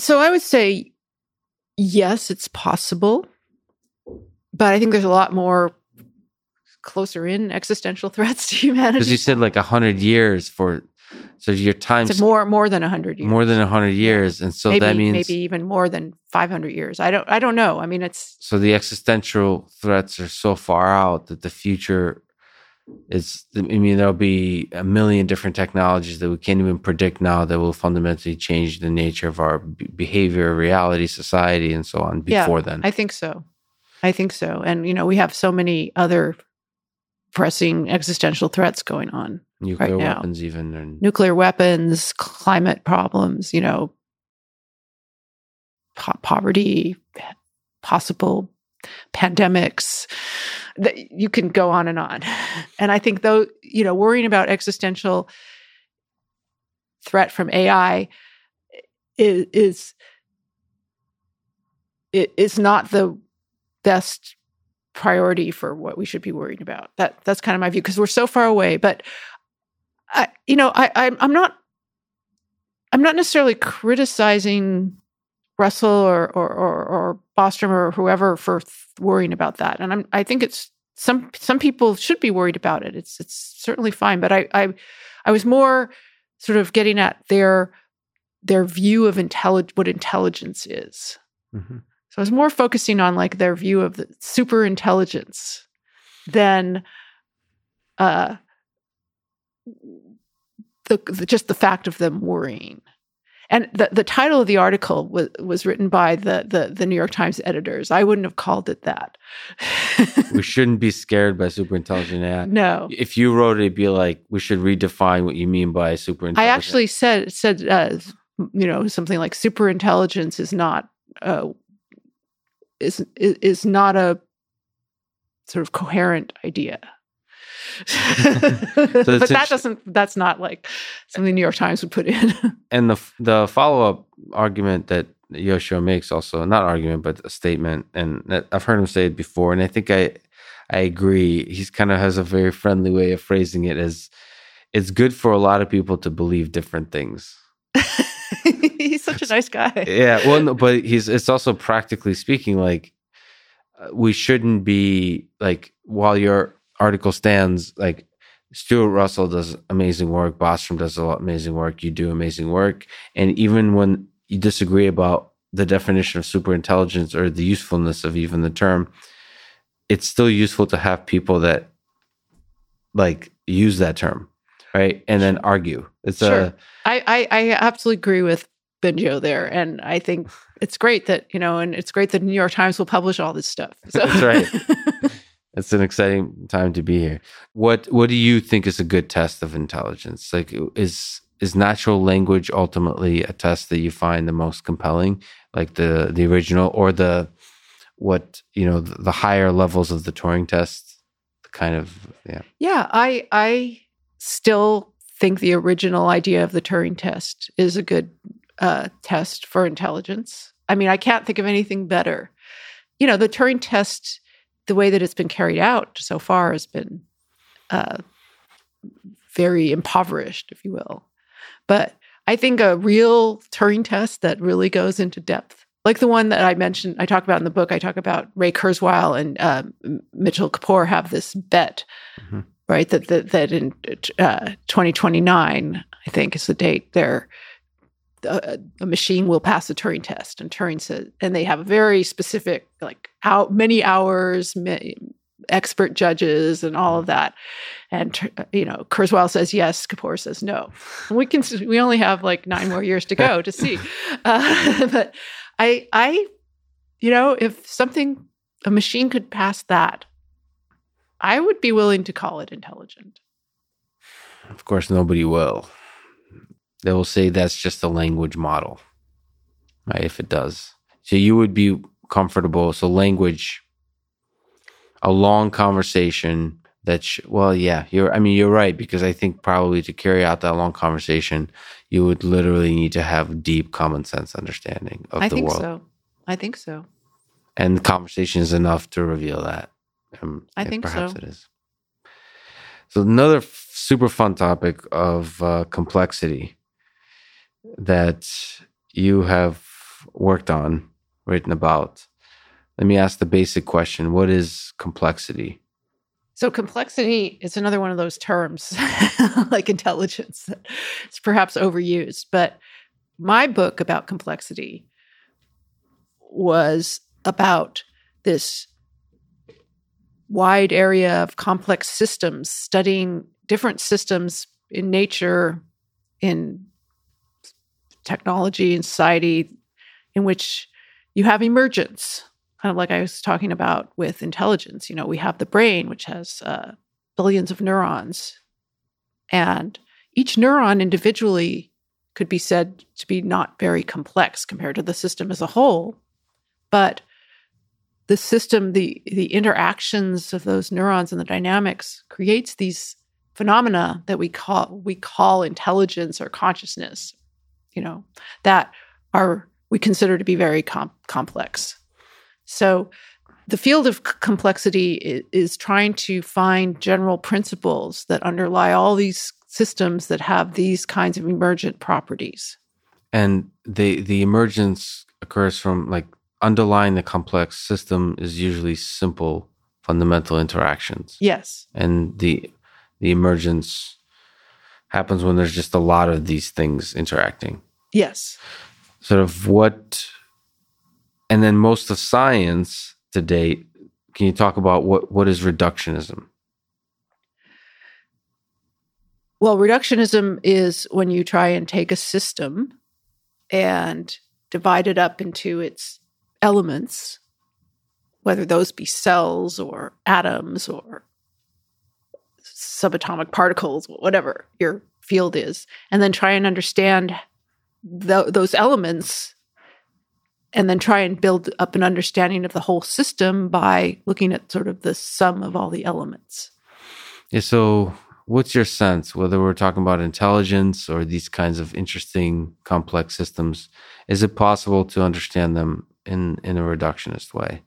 So I would say yes, it's possible but I think there's a lot more closer in existential threats to humanity. Because you said like a hundred years for so your time more more than a hundred years. More than a hundred years. And so maybe, that means maybe even more than five hundred years. I don't I don't know. I mean it's so the existential threats are so far out that the future is I mean there'll be a million different technologies that we can't even predict now that will fundamentally change the nature of our behavior, reality, society, and so on before yeah, then. I think so. I think so. And, you know, we have so many other pressing existential threats going on. Nuclear right weapons, even. And- Nuclear weapons, climate problems, you know, po- poverty, possible pandemics. That you can go on and on. And I think, though, you know, worrying about existential threat from AI is, is it is not the best priority for what we should be worried about. That that's kind of my view because we're so far away. But I, you know, I, I'm not I'm not necessarily criticizing Russell or or or, or Bostrom or whoever for worrying about that. And I'm I think it's some some people should be worried about it. It's it's certainly fine. But I I I was more sort of getting at their their view of intellig- what intelligence is. Mm-hmm. So I was more focusing on like their view of the super intelligence than uh, the, the, just the fact of them worrying. And the, the title of the article was, was written by the, the, the New York Times editors. I wouldn't have called it that. we shouldn't be scared by super intelligent AI. No. If you wrote it, it'd be like, we should redefine what you mean by super intelligent. I actually said, said uh, you know, something like super intelligence is not uh, is is not a sort of coherent idea. but that doesn't that's not like something the New York Times would put in. and the the follow up argument that Yoshua makes also not argument but a statement, and I've heard him say it before, and I think I I agree. He's kind of has a very friendly way of phrasing it as it's good for a lot of people to believe different things. he's such a nice guy. Yeah, well, no, but he's it's also practically speaking like uh, we shouldn't be like while your article stands like Stuart Russell does amazing work, Bostrom does a lot amazing work, you do amazing work, and even when you disagree about the definition of super intelligence or the usefulness of even the term, it's still useful to have people that like use that term right? And then argue. It's sure. a. I, I I absolutely agree with Bengio there, and I think it's great that you know, and it's great that New York Times will publish all this stuff. So. That's right. it's an exciting time to be here. What What do you think is a good test of intelligence? Like, is is natural language ultimately a test that you find the most compelling, like the the original, or the what you know the, the higher levels of the Turing test? the kind of yeah yeah i i still think the original idea of the Turing test is a good uh, test for intelligence. I mean, I can't think of anything better. You know, the Turing test, the way that it's been carried out so far has been uh, very impoverished, if you will. But I think a real Turing test that really goes into depth, like the one that I mentioned, I talk about in the book, I talk about Ray Kurzweil and uh, Mitchell Kapor have this bet mm-hmm right? That that, that in uh, 2029, I think is the date. There, a, a, machine will pass the Turing test, and Turing says, and they have a very specific, like how many hours, expert judges, and all of that. And you know, Kurzweil says yes, Kapor says no. And we can we only have like nine more years to go to see. Uh, but I I, you know, if something a machine could pass that I would be willing to call it intelligent. Of course, nobody will. They will say that's just a language model, right? If it does. So you would be comfortable. So, language, a long conversation that, sh- well, yeah, you're, I mean, you're right, because I think probably to carry out that long conversation, you would literally need to have deep common sense understanding of I the world. I think so. I think so. And conversation is enough to reveal that. Um, I think so. perhaps so. it is. So another f- super fun topic of uh, complexity that you have worked on, written about. Let me ask the basic question: What is complexity? So complexity is another one of those terms, like intelligence, It's perhaps overused. But my book about complexity was about this wide area of complex systems, studying different systems in nature, in technology, and society, in which you have emergence, kind of like I was talking about with intelligence. You know, we have the brain, which has uh, billions of neurons, and each neuron individually could be said to be not very complex compared to the system as a whole. But the system, the the interactions of those neurons and the dynamics creates these phenomena that we call we call intelligence or consciousness. You know that are we consider to be very com- complex. So the field of complexity is, is trying to find general principles that underlie all these systems that have these kinds of emergent properties. And the the emergence occurs from like underlying the complex system is usually simple fundamental interactions. Yes. And the the emergence happens when there's just a lot of these things interacting. Yes. Sort of what and then most of science to date, can you talk about what, what is reductionism? Well, reductionism is when you try and take a system and divide it up into its elements, whether those be cells or atoms or subatomic particles, whatever your field is, and then try and understand th- those elements and then try and build up an understanding of the whole system by looking at sort of the sum of all the elements. Yeah, so what's your sense whether we're talking about intelligence or these kinds of interesting complex systems is it possible to understand them in in a reductionist way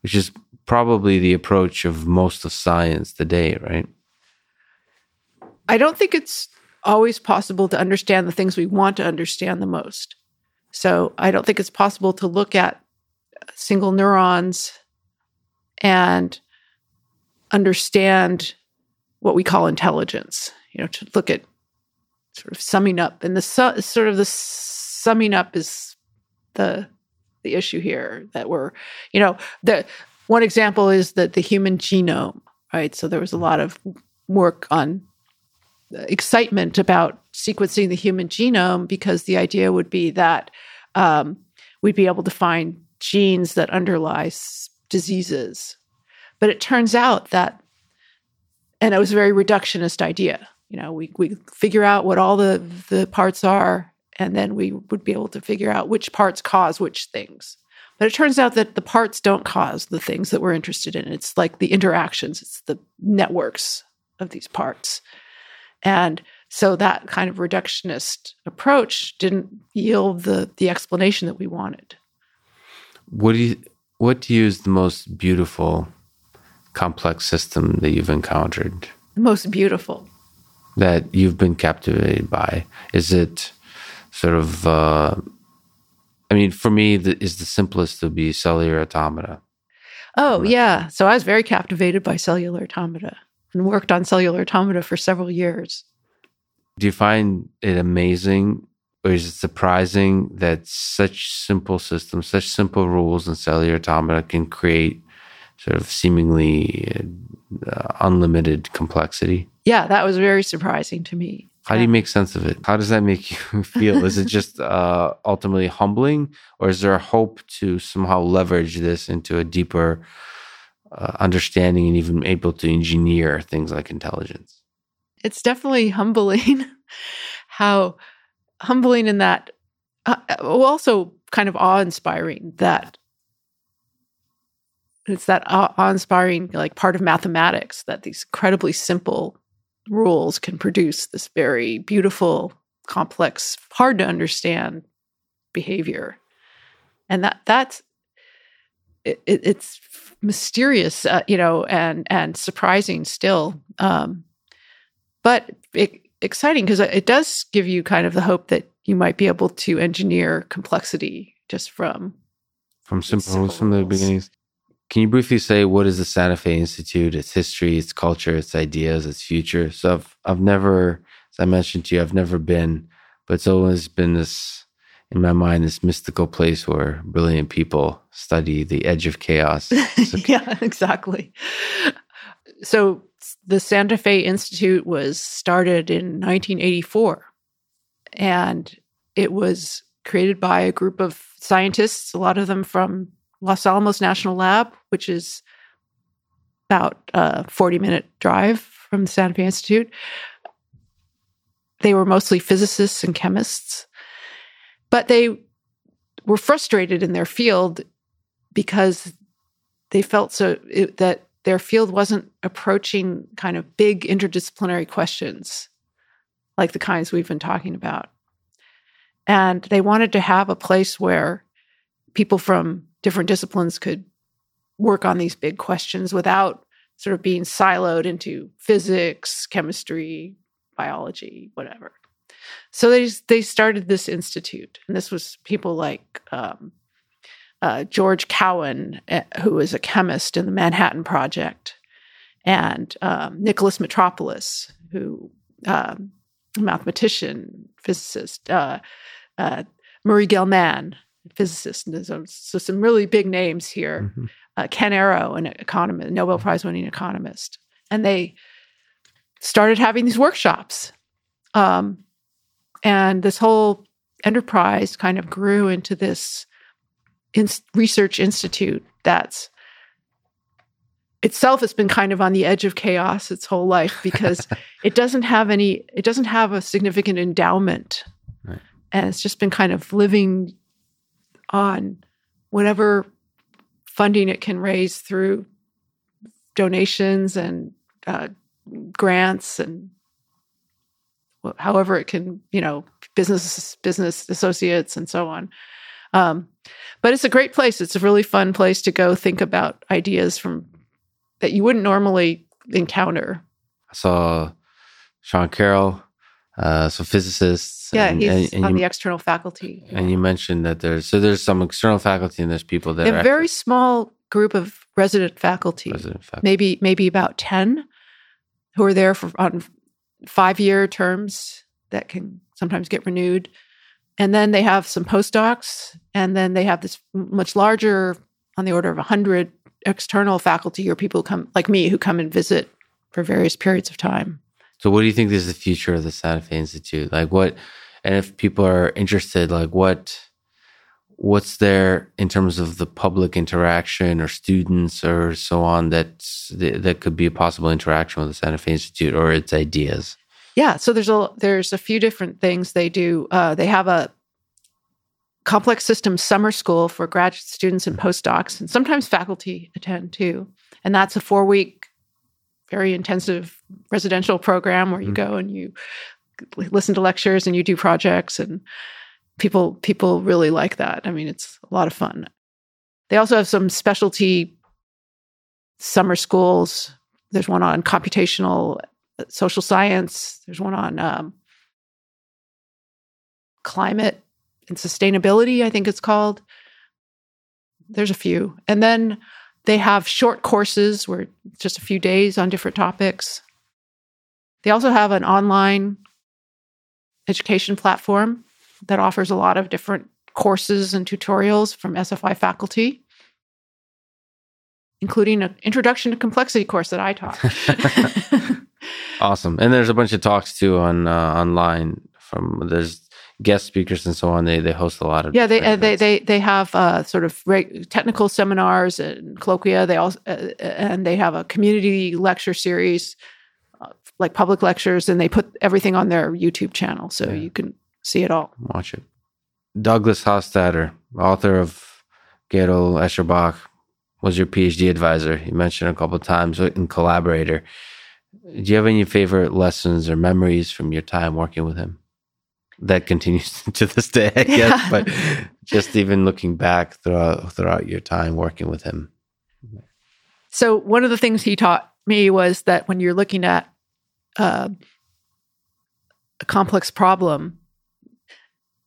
which is probably the approach of most of science today right i don't think it's always possible to understand the things we want to understand the most so i don't think it's possible to look at single neurons and understand what we call intelligence, you know, to look at sort of summing up. And the su- sort of the summing up is the the issue here that we're, you know, the one example is that the human genome, right? So there was a lot of work on excitement about sequencing the human genome because the idea would be that um, we'd be able to find genes that underlie diseases. But it turns out that and it was a very reductionist idea. You know, we we figure out what all the the parts are, and then we would be able to figure out which parts cause which things. But it turns out that the parts don't cause the things that we're interested in. It's like the interactions, it's the networks of these parts. And so that kind of reductionist approach didn't yield the the explanation that we wanted. What do you what do you is the most beautiful complex system that you've encountered? The most beautiful. That you've been captivated by? Is it sort of, uh, I mean, for me, the, is the simplest to be cellular automata. Oh, yeah. So I was very captivated by cellular automata and worked on cellular automata for several years. Do you find it amazing or is it surprising that such simple systems, such simple rules in cellular automata can create sort of seemingly uh, unlimited complexity. Yeah, that was very surprising to me. How do you make sense of it? How does that make you feel? is it just uh, ultimately humbling, or is there a hope to somehow leverage this into a deeper uh, understanding and even able to engineer things like intelligence? It's definitely humbling. how humbling in that, uh, also kind of awe inspiring that it's that awe-inspiring like part of mathematics that these incredibly simple rules can produce this very beautiful complex hard to understand behavior and that that's it, it's mysterious uh, you know and and surprising still. Um, but it, exciting because it does give you kind of the hope that you might be able to engineer complexity just from from simple rules from the beginnings. Can you briefly say what is the Santa Fe Institute, its history, its culture, its ideas, its future? So I've I've never, as I mentioned to you, I've never been, but it's always been this in my mind this mystical place where brilliant people study the edge of chaos. Yeah, exactly. So the Santa Fe Institute was started in 1984, and it was created by a group of scientists, a lot of them from Los Alamos National Lab, which is about a 40 minute drive from the Santa Fe Institute. They were mostly physicists and chemists, but they were frustrated in their field because they felt so it, that their field wasn't approaching kind of big interdisciplinary questions like the kinds we've been talking about. And they wanted to have a place where people from different disciplines could work on these big questions without sort of being siloed into physics, chemistry, biology, whatever. So they they started this institute, and this was people like um, uh, George Cowan, uh, who was a chemist in the Manhattan Project, and um, Nicholas Metropolis, who um, mathematician, physicist, uh, uh, Murray Gell-Mann, physicist. So, so, some really big names here. Mm-hmm. Uh, Ken Arrow, an economist, Nobel Prize winning economist. And they started having these workshops. Um, and this whole enterprise kind of grew into this in- research institute that's itself has been kind of on the edge of chaos its whole life because it doesn't have any it doesn't have a significant endowment right. and it's just been kind of living on whatever funding it can raise through donations and uh, grants and however it can you know business business associates and so on um, but it's a great place it's a really fun place to go think about ideas from that you wouldn't normally encounter. I saw Sean Carroll, uh, some physicists. Yeah, and, he's and, and on you, the external faculty. And you mentioned that there's so there's some external faculty and there's people that a very small group of resident faculty, resident faculty, maybe maybe about ten, who are there for on five year terms that can sometimes get renewed. And then they have some postdocs, and then they have this much larger, on the order of 100 external faculty or people who come like me who come and visit for various periods of time. So what do you think is the future of the Santa Fe Institute? Like what and if people are interested, like what what's there in terms of the public interaction or students or so on that that could be a possible interaction with the Santa Fe Institute or its ideas? Yeah, so there's a there's a few different things they do. Uh, they have a complex systems summer school for graduate students and postdocs, and sometimes faculty attend too. And that's a four week, very intensive residential program where you mm-hmm. go and you listen to lectures and you do projects and people people really like that. I mean, it's a lot of fun. They also have some specialty summer schools. There's one on computational uh, social science. There's one on um, climate and sustainability, I think it's called. There's a few. And then they have short courses where just a few days on different topics. They also have an online education platform that offers a lot of different courses and tutorials from SFI faculty, including an introduction to complexity course that I taught. awesome. And there's a bunch of talks too on uh, online from there's guest speakers and so on. They they host a lot of yeah. They uh, they they they have uh, sort of re- technical seminars and colloquia. They also uh, uh, and they have a community lecture series, uh, like public lectures, and they put everything on their YouTube channel, so yeah. you can see it all. Watch it. Douglas Hofstadter, author of Gödel, Escher, Bach, was your PhD advisor. You mentioned a couple of times and collaborator. Do you have any favorite lessons or memories from your time working with him? that continues to this day, I guess. Yeah. But just even looking back throughout throughout your time working with him. So one of the things he taught me was that when you're looking at uh, a complex problem,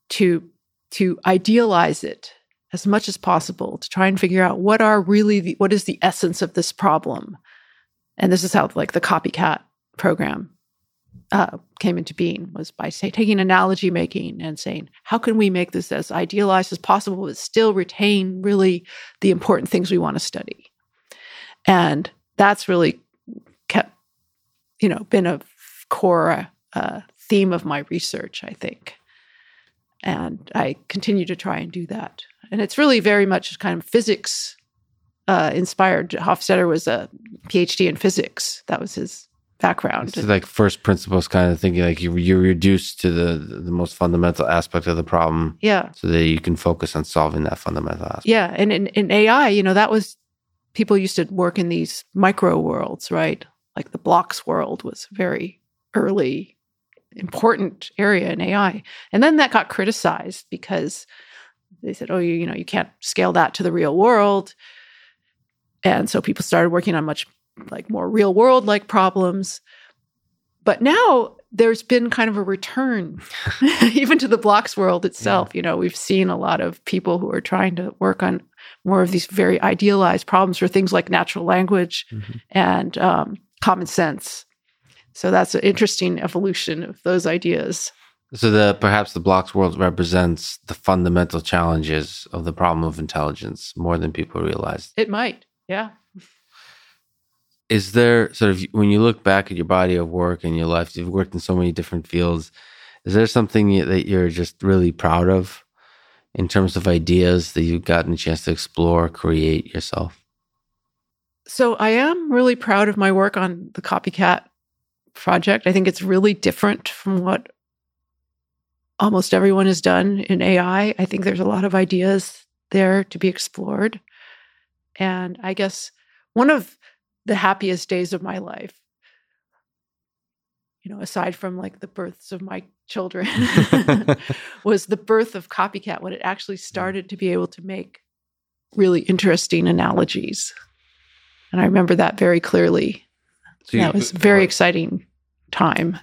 to to idealize it as much as possible to try and figure out what are really the, what is the essence of this problem. And this is how like the copycat program uh, came into being was by say taking analogy making and saying how can we make this as idealized as possible but still retain really the important things we want to study? And that's really kept you know been a core uh, theme of my research i think and i continue to try and do that and it's really very much kind of physics uh, inspired hofstadter was a phd in physics that was his background. It's like first principles kind of thinking, like you, you're reduced to the the most fundamental aspect of the problem. Yeah. So that you can focus on solving that fundamental aspect. Yeah, and in, in AI, you know, that was people used to work in these micro worlds, right? Like the blocks world was very early, important area in AI, and then that got criticized because they said, "Oh, you, you know, you can't scale that to the real world." And so people started working on much like more real world like problems. But now there's been kind of a return even to the blocks world itself. Yeah. You know, we've seen a lot of people who are trying to work on more of these very idealized problems for things like natural language mm-hmm. and um, common sense. So that's an interesting evolution of those ideas. So the perhaps the blocks world represents the fundamental challenges of the problem of intelligence more than people realize. It might, yeah. Is there sort of when you look back at your body of work and your life, you've worked in so many different fields. Is there something that you're just really proud of in terms of ideas that you've gotten a chance to explore, create yourself? So I am really proud of my work on the copycat project. I think it's really different from what almost everyone has done in AI. I think there's a lot of ideas there to be explored. And I guess one of the happiest days of my life, you know, aside from like the births of my children, was the birth of Copycat when it actually started to be able to make really interesting analogies. And I remember that very clearly. So that was a very exciting time.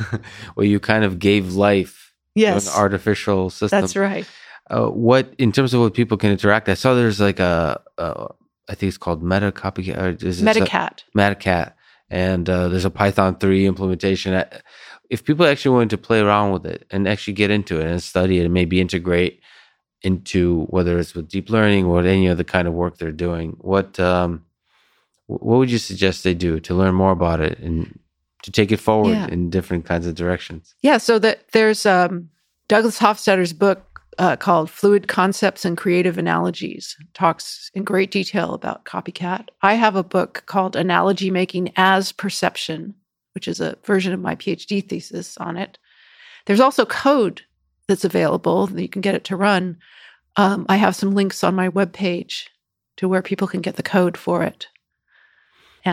well, you kind of gave life yes. to an artificial system. That's right. Uh, what in terms of what people can interact? I saw there's like a, a I think it's called Meta Copycat. Metacat. Metacat, and uh, there's a Python three implementation. If people actually wanted to play around with it and actually get into it and study it and maybe integrate into whether it's with deep learning or any other kind of work they're doing, what um, what would you suggest they do to learn more about it and to take it forward yeah. in different kinds of directions? Yeah, so that there's um, Douglas Hofstadter's book uh, called Fluid Concepts and Creative Analogies, talks in great detail about copycat. I have a book called Analogy Making as Perception, which is a version of my PhD thesis on it. There's also code that's available that you can get it to run. Um, I have some links on my webpage to where people can get the code for it.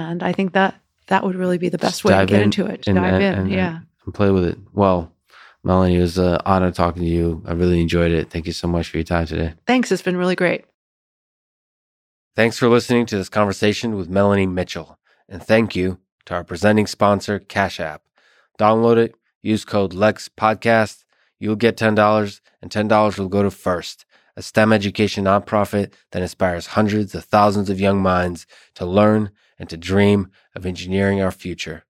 And I think that that would really be the best Just way to get in into it. And, dive and, in, yeah. And play with it. Well, Melanie, it was an honor talking to you. I really enjoyed it. Thank you so much for your time today. Thanks. It's been really great. Thanks for listening to this conversation with Melanie Mitchell. And thank you to our presenting sponsor, Cash App. Download it, use code LEX Podcast. You'll get $10, and $10 will go to First, a STEM education nonprofit that inspires hundreds of thousands of young minds to learn and to dream of engineering our future.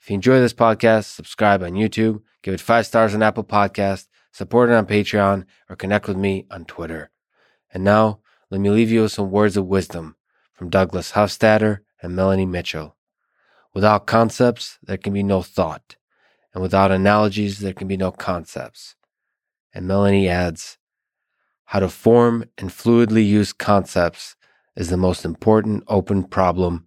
If you enjoy this podcast, subscribe on YouTube, give it five stars on Apple Podcast, support it on Patreon, or connect with me on Twitter. And now, let me leave you with some words of wisdom from Douglas Hofstadter and Melanie Mitchell. Without concepts, there can be no thought. And without analogies, there can be no concepts. And Melanie adds, how to form and fluidly use concepts is the most important open problem